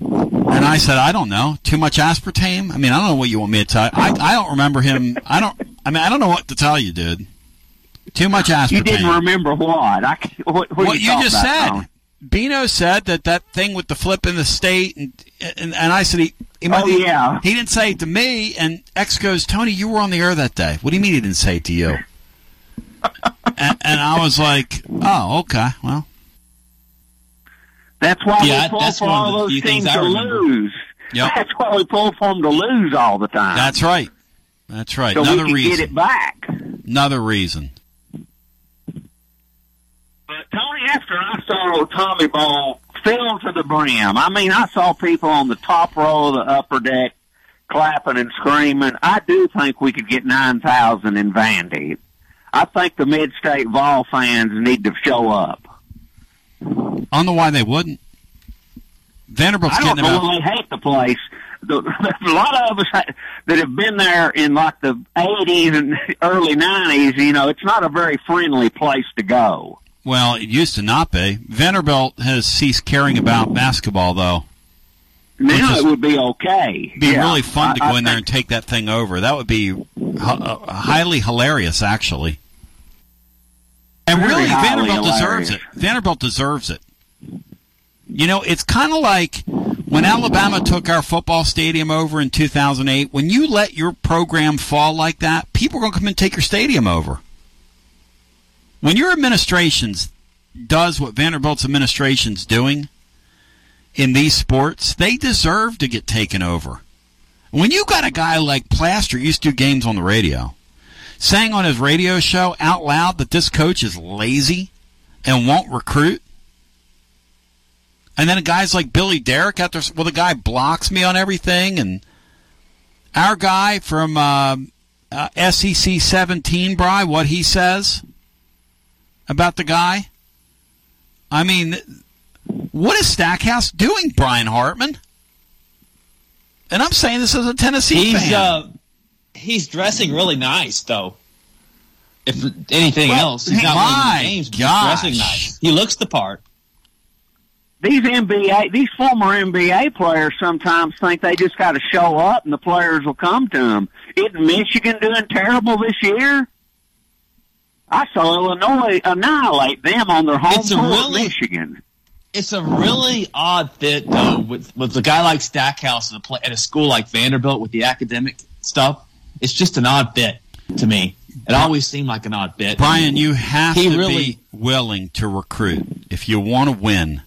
And I said, "I don't know. Too much aspartame. I mean, I don't know what you want me to tell. You. I I don't remember him. I don't. I mean, I don't know what to tell you, dude. Too much aspartame. You didn't remember what? I, what, what, what you, you just said. about, Bino said that that thing with the flip in the state, and and, and I said he. he might- Oh, yeah. He didn't say it to me, and X goes, Tony, you were on the air that day. What do you mean he didn't say it to you? and, and I was like, oh, okay, well. That's why Yeah, we pull for all the those things I to lose. Yep. That's why we pull for them to lose all the time. That's right. That's right. So Another we can reason. get it back. Another reason. But Tony, after I saw Tommy Ball fill to the brim, I mean, I saw people on the top row of the upper deck clapping and screaming. I do think we could get 9,000 in Vandy. I think the mid-state Vol fans need to show up. I don't know why they wouldn't. Vanderbilt's I don't getting know about. why they hate the place. The, a lot of us that have been there in like the 80s and early 90s, you know, it's not a very friendly place to go. Well, it used to not be. Vanderbilt has ceased caring about basketball, though. Now it would be okay. It'd be Yeah, really fun to go I in there and take that thing over. That would be uh, highly hilarious, actually. And really, Vanderbilt deserves it. Vanderbilt deserves it. You know, it's kind of like when Alabama took our football stadium over in 2008. When you let your program fall like that, people are going to come and take your stadium over. When your administration's does what Vanderbilt's administration's doing in these sports, they deserve to get taken over. When you got a guy like Plaster used to do games on the radio, saying on his radio show out loud that this coach is lazy and won't recruit, and then guys like Billy Derrick out there, well, the guy blocks me on everything, and our guy from uh, uh, SEC 17, Bry, what he says about the guy. I mean, what is Stackhouse doing, Brian Hartman? And I'm saying this as a Tennessee He's fan. uh, he's dressing really nice though. If anything Well, else, he's not my winning games. Gosh. he's dressing nice. He looks the part. These NBA, these former NBA players sometimes think they just got to show up and the players will come to them. Isn't Michigan doing terrible this year? I saw Illinois annihilate them on their home It's court, really- Michigan. It's a really odd fit though with with a guy like Stackhouse at a, pla at a school like Vanderbilt with the academic stuff. It's just an odd fit to me. It always seemed like an odd fit. Brian, you have He to really- be willing to recruit. If you want to win,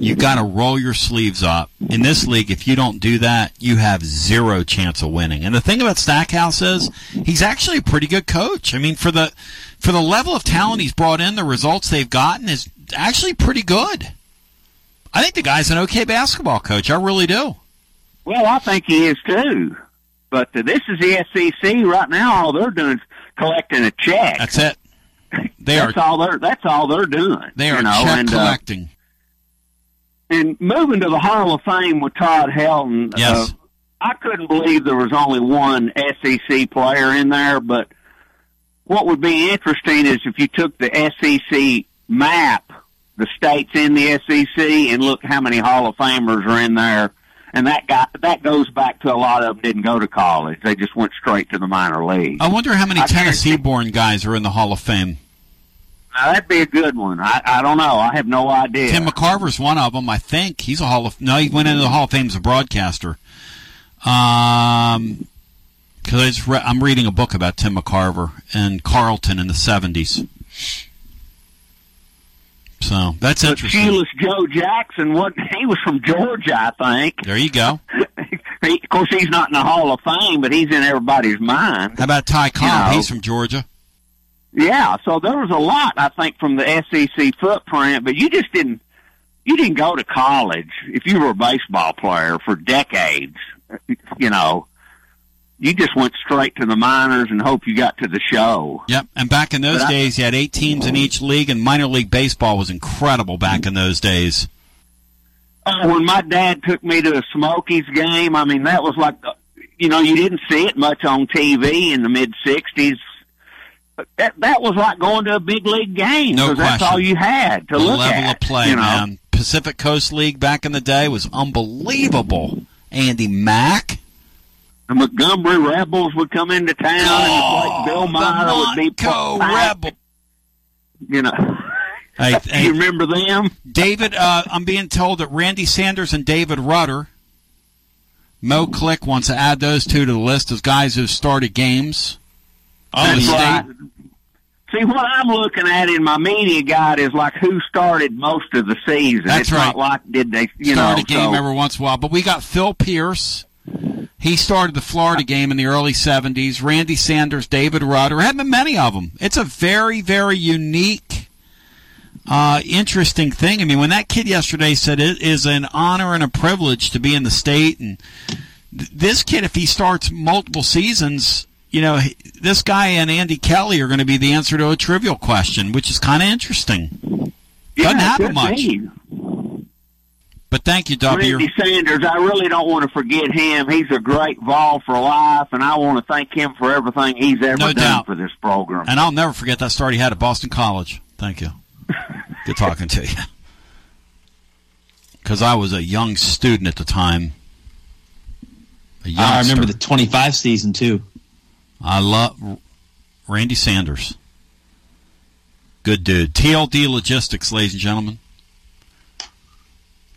you got to roll your sleeves up. In this league, if you don't do that, you have zero chance of winning. And the thing about Stackhouse is he's actually a pretty good coach. I mean, for the for the level of talent he's brought in, the results they've gotten is actually pretty good. I think the guy's an okay basketball coach. I really do. Well, I think he is too. But uh, this is the SEC right now. All they're doing is collecting a check. That's it. They that's are all they're. That's all they're doing. they are you know, check and, uh, collecting. And moving to the Hall of Fame with Todd Helton. Yes. Uh, I couldn't believe there was only one SEC player in there, but what would be interesting is if you took the SEC map, the states in the SEC, and look how many Hall of Famers are in there. And that got that goes back to a lot of them didn't go to college; they just went straight to the minor league. I wonder how many Tennessee-born guys are in the Hall of Fame. Now, that'd be a good one. I, I don't know. I have no idea. Tim McCarver's one of them, I think. He's a Hall of no, he went into the Hall of Fame as a broadcaster. Um, because I just re- I'm reading a book about Tim McCarver and Carlton in the '70s. So that's But interesting. Shoeless Joe Jackson, what he was from Georgia, I think. There you go. He, of course, he's not in the Hall of Fame, but he's in everybody's mind. How about Ty Cobb? You know. He's from Georgia. Yeah, so there was a lot, I think, from the SEC footprint, but you just didn't. You didn't go to college if you were a baseball player for decades. You know, you just went straight to the minors and hope you got to the show. Yep. And back in those But I- days, you had eight teams in each league, and minor league baseball was incredible back in those days. Uh, when my dad took me to a Smokies game, I mean, that was like, uh, you know, you didn't see it much on TV in the mid '60s. That that was like going to a big league game No 'cause that's all you had to the look level at. of play, you know? man. Pacific Coast League back in the day was unbelievable. Andy Mack. The Montgomery Rebels would come into town, and it's like Bill Meyer would be packed. Rebel. You know, Hey, hey, you remember them? David, uh, I'm being told that Randy Sanders and David Rudder, Mo Click wants to add those two to the list as guys who've started games. Oh, state. See, what I'm looking at in my media guide is like who started most of the season. That's it's right. not like did they, you Start know, a game so- every once in a while. But we got Phil Pierce, He started the Florida game in the early 70s. Randy Sanders, David Rudder, had been many of them. It's a very, very unique, uh, interesting thing. I mean, when that kid yesterday said it is an honor and a privilege to be in the state, and th- this kid, if he starts multiple seasons, you know, this guy and Andy Kelly are going to be the answer to a trivial question, which is kind of interesting. Doesn't happen much. name. But thank you, W. Randy Sanders, I really don't want to forget him. He's a great Vol for life, and I want to thank him for everything he's ever No done doubt. for this program. And I'll never forget that start he had at Boston College. Thank you. Good talking to you. Because I was a young student at the time. I remember the 25 season too. I love Randy Sanders. Good dude. TLD Logistics, ladies and gentlemen.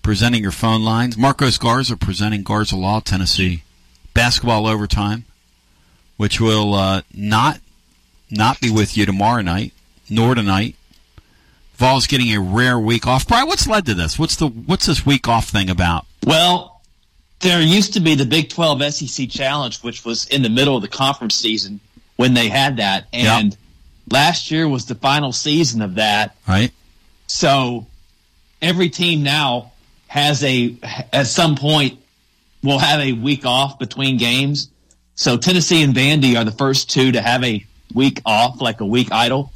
Presenting your phone lines. Marcos Garza presenting Garza Law, Tennessee. Basketball overtime, which will uh, not not be with you tomorrow night, nor tonight. Vol's getting a rare week off. Brian, what's led to this? What's the what's this week off thing about? Well, there used to be the Big 12 SEC Challenge, which was in the middle of the conference season when they had that. And last year was the final season of that. Right. So every team now has a, at some point, will have a week off between games. So Tennessee and Vandy are the first two to have a week off, like a week idle.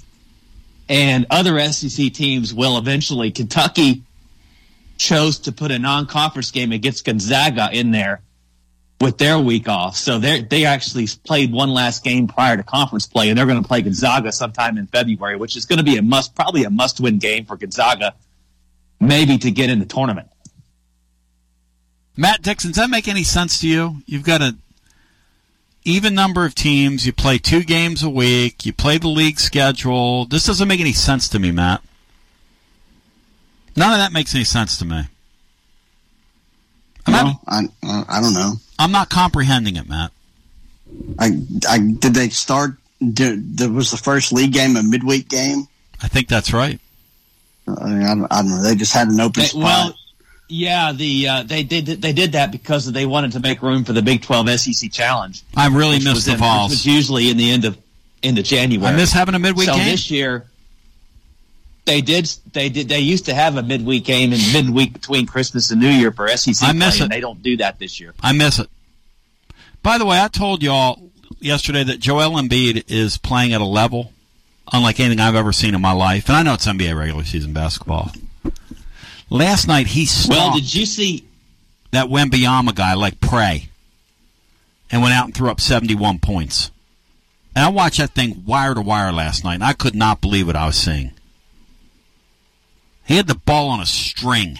And other SEC teams will eventually. Kentucky chose to put a non-conference game against Gonzaga in there with their week off. So they they actually played one last game prior to conference play, and they're going to play Gonzaga sometime in February, which is going to be a must, probably a must-win game for Gonzaga, maybe to get in the tournament. Matt Dixon, does that make any sense to you? You've got a even number of teams. You play two games a week. You play the league schedule. This doesn't make any sense to me, Matt. None of that makes any sense to me. I'm No, I, uh, I don't know. I'm not comprehending it, Matt. I, I did they start? Did, there was the first league game a midweek game. I think that's right. I, mean, I, don't, I don't know. They just had an open They- spot. well, yeah, the uh, they did they did that because they wanted to make room for the Big 12 SEC Challenge. I really which miss was the in- Vols. Which was usually in the end of into January. I miss having a midweek so game. this year, they did they did they used to have a midweek game in midweek between Christmas and New Year for SEC I miss play, it. and they don't do that this year. I miss it. By the way, I told y'all yesterday that Joel Embiid is playing at a level unlike anything I've ever seen in my life, and I know it's NBA regular season basketball. Last night he Well, did you see? that Wembanyama guy like prey, and went out and threw up seventy-one points. And I watched that thing wire to wire last night, and I could not believe what I was seeing. He had the ball on a string.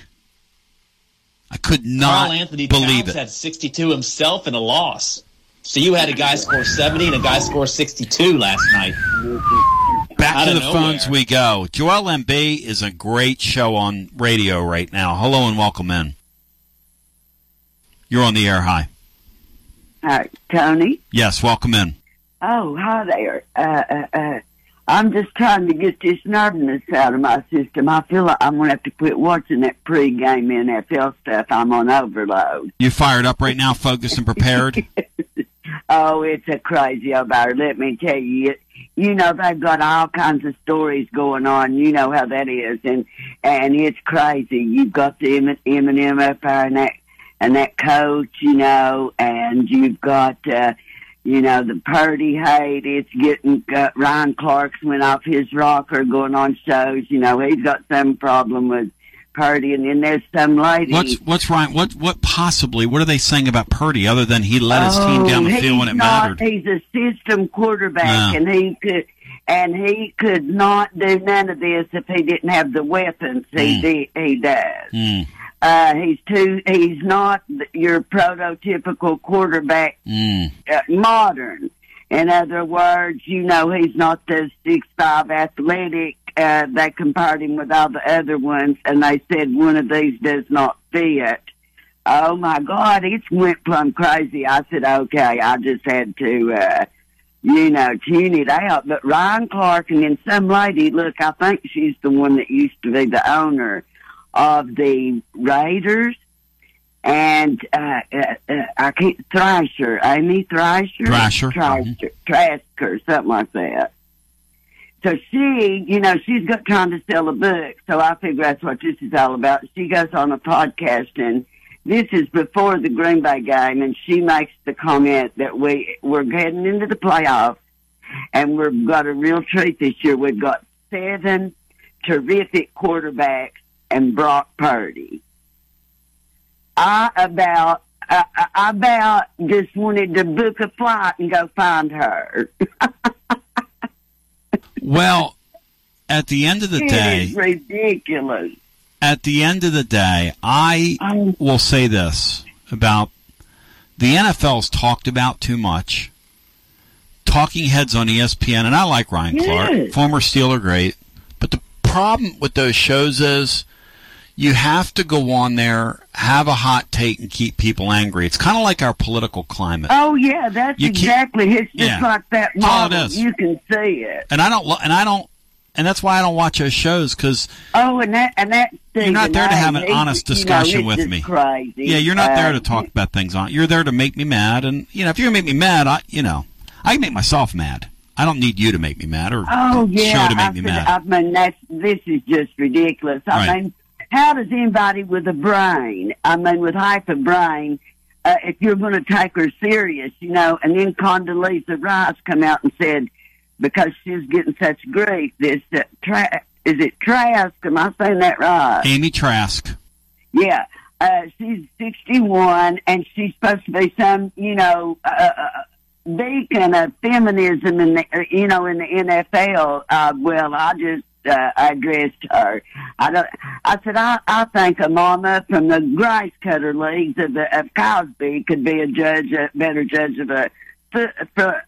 I could not Karl Anthony believe Towns it. had 62 himself in a loss. So you had a guy score 70 and a guy score 62 last night. Back Out to of the nowhere. phones we go. Joel Embiid is a great show on radio right now. Hello and welcome in. You're on the air. Hi. Hi, Tony. Yes, welcome in. Oh, hi there. Uh, uh, uh, I'm just trying to get this nervousness out of my system. I feel like I'm going to have to quit watching that pregame NFL stuff. I'm on overload. You fired up right now, focused and prepared. Oh, it's a crazy about it. Let me tell you. It, you know, they've got all kinds of stories going on. You know how that is. And, and it's crazy. You've got the M- Eminem up there and that, and that coach, you know, and you've got, uh, you know, the Purdy hate. It's getting, uh, Ryan Clark's went off his rocker going on shows. You know, he's got some problem with Purdy. And then there's some lady. What's what's Ryan? What what possibly? What are they saying about Purdy other than he let his team down the Oh, field when it not- mattered? He's a system quarterback, and he could and he could not do none of this if he didn't have the weapons he Mm. di- he does. Hmm. Uh, he's too. He's not your prototypical quarterback, Mm. uh, modern. In other words, you know, he's not the six five athletic. Uh, they compared him with all the other ones, and they said one of these does not fit. Oh my God, it went plumb crazy. I said, okay, I just had to, uh, you know, tune it out. But Ryan Clark and then some lady, look, I think she's the one that used to be the owner of the Raiders. and uh, uh, uh, I can't Thrasher, Amy Thrasher, Thrasher. Thrasher, Trasker, something like that. So she, you know, she's got trying to sell a book. So I figure that's what this is all about. She goes on a podcast and this is before the Green Bay game and she makes the comment that we, we're heading into the playoffs and we've got a real treat this year. We've got seven terrific quarterbacks and Brock Purdy. I about, I, I about just wanted to book a flight and go find her. Well, at the end of the It day, is ridiculous. at the end of the day, I um, will say this about the NFL's talked about too much. Talking heads on ESPN, and I like Ryan Clark, Yes. former Steeler great. But the problem with those shows is you have to go on there, have a hot take, and keep people angry. It's kind of like our political climate. Oh yeah, that's You exactly. It's just Yeah. like that That's all it model. You can see it. And I don't, and I don't, and that's why I don't watch those shows because Oh, and that and that. thing, You're not there to A, have an honest you know, discussion with me. Crazy. Yeah, you're not there Uh, to talk about things on. You're there to make me mad, and you know, if you're gonna make me mad, I, you know, I can make myself mad. I don't need you to make me mad or Oh yeah, show to make I, me said- mad. I mean that's this is just ridiculous. I Right. mean, how does anybody with a brain, I mean, with half a brain, uh, if you're going to take her serious, you know, and then Condoleezza Rice come out and said because she's getting such grief, this uh, tra- is it Trask? Am I saying that right? Amy Trask. Yeah, uh, she's 61, and she's supposed to be some, you know, uh, uh, beacon of feminism in the, uh, you know, in the NFL. Uh, well, I just uh, I addressed her. I don't. I said I, I think a mama from the grass cutter leagues of, the, of Cosby could be a judge, a better judge of a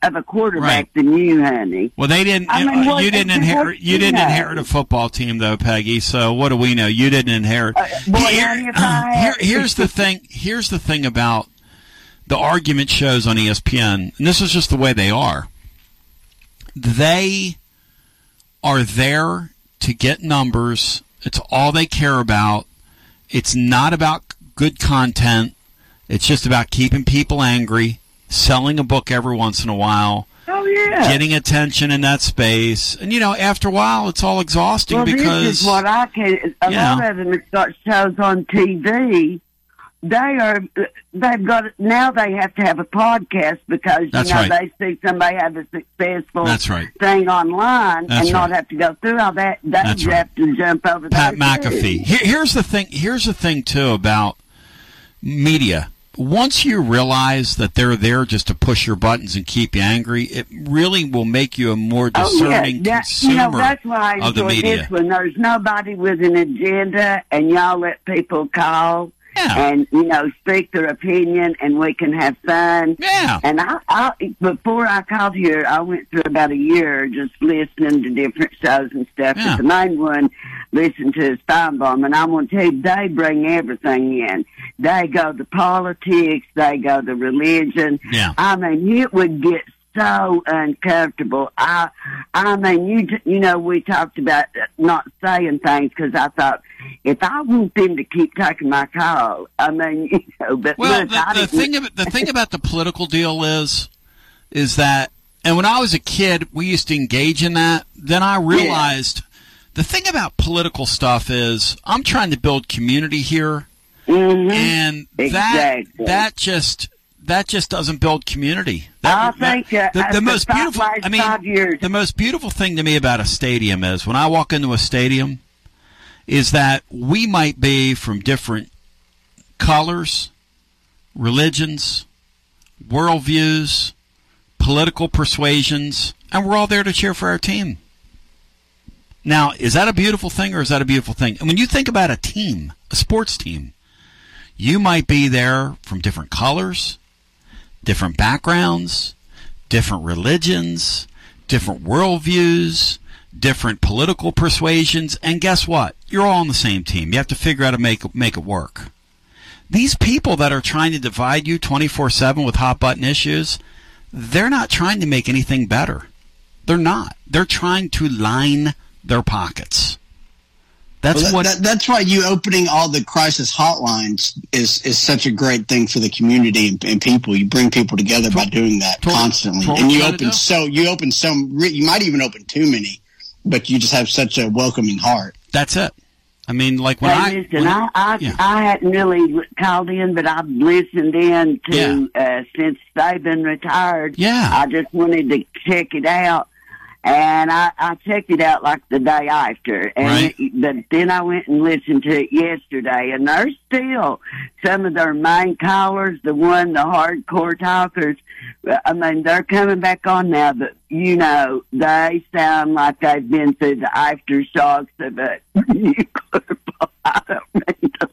of a quarterback Right. than you, honey. Well, they didn't. I mean, uh, what- you didn't inherit. You didn't know. inherit a football team, though, Peggy. So what do we know? You didn't inherit. Boy, Here- here, here's the thing. Here's the thing about the argument shows on ESPN, and this is just the way they are. They are there to get numbers. It's all they care about. It's not about good content. It's just about keeping people angry, selling a book every once in a while, Oh yeah. getting attention in that space. And you know, after a while, it's all exhausting well, because this is what I can. A lot know. of them got shows on TV. They are. They've got now. They have to have a podcast because you know right. they see somebody have a successful That's right. thing online That's and not have to go through all that. They That's right. have to jump over Pat. McAfee. Here, here's the thing. Here's the thing too about media. Once you realize that they're there just to push your buttons and keep you angry, it really will make you a more Oh yeah, discerning that, consumer you know that's why I of the media. this one. There's nobody with an agenda, and y'all let people call and you know speak their opinion, and we can have fun. Yeah. And I, I before I called here, I went through about a year just listening to different shows and stuff. Yeah. But the main one, listen to Steinbaum, and I'm going to tell you, they bring everything in. They go to politics, they go to religion. Yeah. I mean, it would get so uncomfortable. I, I mean, you, you know, we talked about not saying things because I thought if I want them to keep taking my call, I mean, you know, but Well, look, the, I the thing about the thing about the political deal is, is that, and when I was a kid, we used to engage in that. Then I realized the thing about political stuff is I'm trying to build community here, mm-hmm. and that Exactly. that just that just doesn't build community. I That- think uh, the, the most beautiful. I mean, five years. the most beautiful thing to me about a stadium is when I walk into a stadium, is that we might be from different colors, religions, worldviews, political persuasions, and we're all there to cheer for our team. Now, is that a beautiful thing or is that a beautiful thing? And when you think about a team, a sports team, you might be there from different colors, different backgrounds, different religions, different worldviews, different political persuasions, and guess what? You're all on the same team. You have to figure out how to make make it work. These people that are trying to divide you 24/7 with hot button issues, they're not trying to make anything better. They're not. They're trying to line their pockets. That's Well, that- what. that- that's why you opening all the crisis hotlines is is such a great thing for the community and, and people. You bring people together by doing that constantly, Totally and you open so you open some. You might even open too many, but you just have such a welcoming heart. That's it. I mean, like when Hey, I listen, when- I I, yeah. I hadn't really called in, but I've listened in to uh, since they've been retired. Yeah. I just wanted to check it out, and I, I checked it out like the day after, and Right. it, but then I went and listened to it yesterday, and they're still some of their main callers, the one the hardcore talkers. I mean, they're coming back on now, but you know, they sound like they've been through the aftershocks of a nuclear bomb. I don't mean to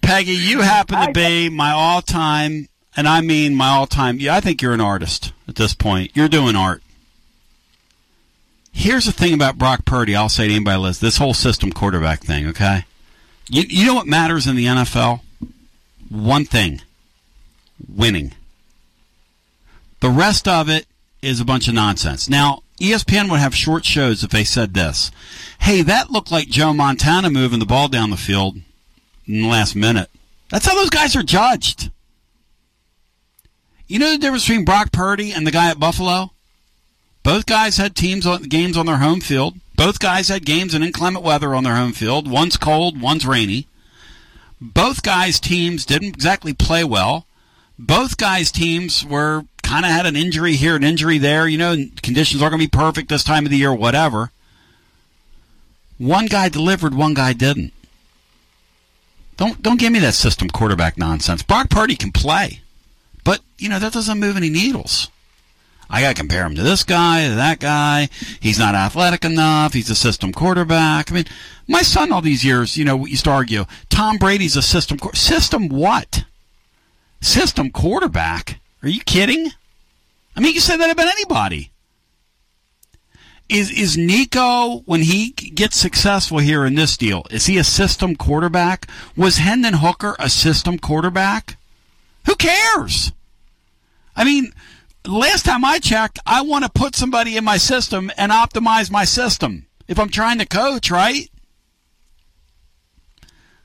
Peggy, you happen to be my all-time, and I mean my all-time. Yeah, I think you're an artist at this point. You're doing art. Here's the thing about Brock Purdy. I'll say to anybody, Liz, this whole system quarterback thing. Okay, you you know what matters in the NFL? One thing: winning. The rest of it is a bunch of nonsense. Now, ESPN would have short shows if they said this: "Hey, that looked like Joe Montana moving the ball down the field." in the last minute. That's how those guys are judged. You know the difference between Brock Purdy and the guy at Buffalo? Both guys had teams on games on their home field. Both guys had games in inclement weather on their home field. One's cold, one's rainy. Both guys' teams didn't exactly play well. Both guys' teams were kind of had an injury here, an injury there. You know, conditions aren't going to be perfect this time of the year, whatever. One guy delivered, one guy didn't. Don't don't give me that system quarterback nonsense. Brock Purdy can play, but you know that doesn't move any needles. I got to compare him to this guy, to that guy. He's not athletic enough. He's a system quarterback. I mean, my son all these years, you know, we used to argue Tom Brady's a system system what? System quarterback? Are you kidding? I mean, you say that about anybody. Is is Nico when he gets successful here in this deal? Is he a system quarterback? Was Hendon Hooker a system quarterback? Who cares? I mean, last time I checked, I want to put somebody in my system and optimize my system if I'm trying to coach, right?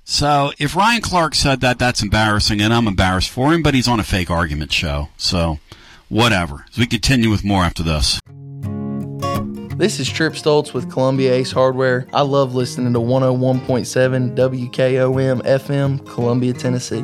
So if Ryan Clark said that, that's embarrassing, and I'm embarrassed for him. But he's on a fake argument show, so whatever. As we continue with more after this. This is Trip Stoltz with Columbia Ace Hardware. I love listening to 101.7 WKOM FM, Columbia, Tennessee.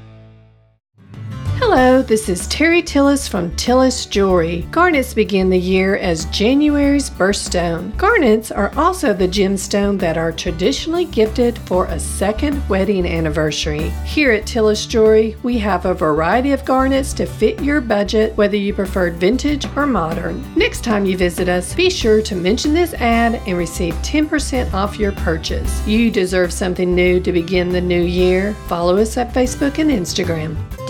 Hello, this is Terry Tillis from Tillis Jewelry. Garnets begin the year as January's birthstone. Garnets are also the gemstone that are traditionally gifted for a second wedding anniversary. Here at Tillis Jewelry, we have a variety of garnets to fit your budget, whether you prefer vintage or modern. Next time you visit us, be sure to mention this ad and receive 10% off your purchase. You deserve something new to begin the new year. Follow us at Facebook and Instagram.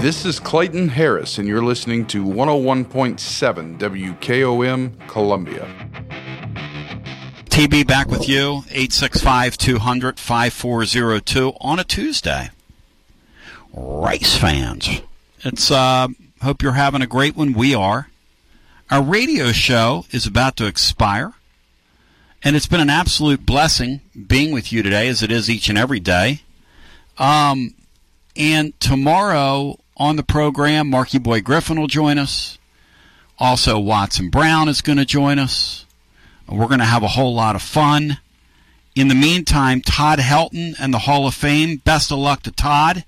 This is Clayton Harris, and you're listening to 101.7 WKOM Columbia. TB back with you, 865 200 5402 on a Tuesday. Race fans, it's, uh, hope you're having a great one. We are. Our radio show is about to expire, and it's been an absolute blessing being with you today, as it is each and every day. Um, and tomorrow on the program. Marky Boy Griffin will join us. Also, Watson Brown is going to join us. We're going to have a whole lot of fun. In the meantime, Todd Helton and the Hall of Fame. Best of luck to Todd.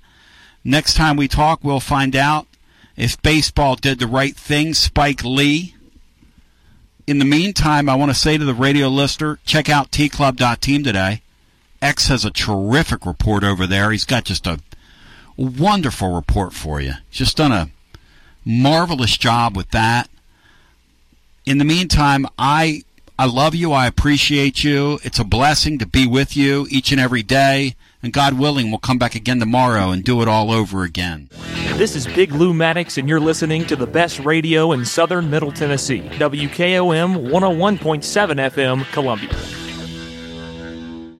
Next time we talk, we'll find out if baseball did the right thing. Spike Lee. In the meantime, I want to say to the radio listener, check out tclub.team today. X has a terrific report over there. He's got just a wonderful report for you. Just done a marvelous job with that. In the meantime, I I love you. I appreciate you. It's a blessing to be with you each and every day. And God willing, we'll come back again tomorrow and do it all over again. This is Big Lou Maddox, and you're listening to the best radio in southern Middle Tennessee. WKOM 101.7 FM, Columbia.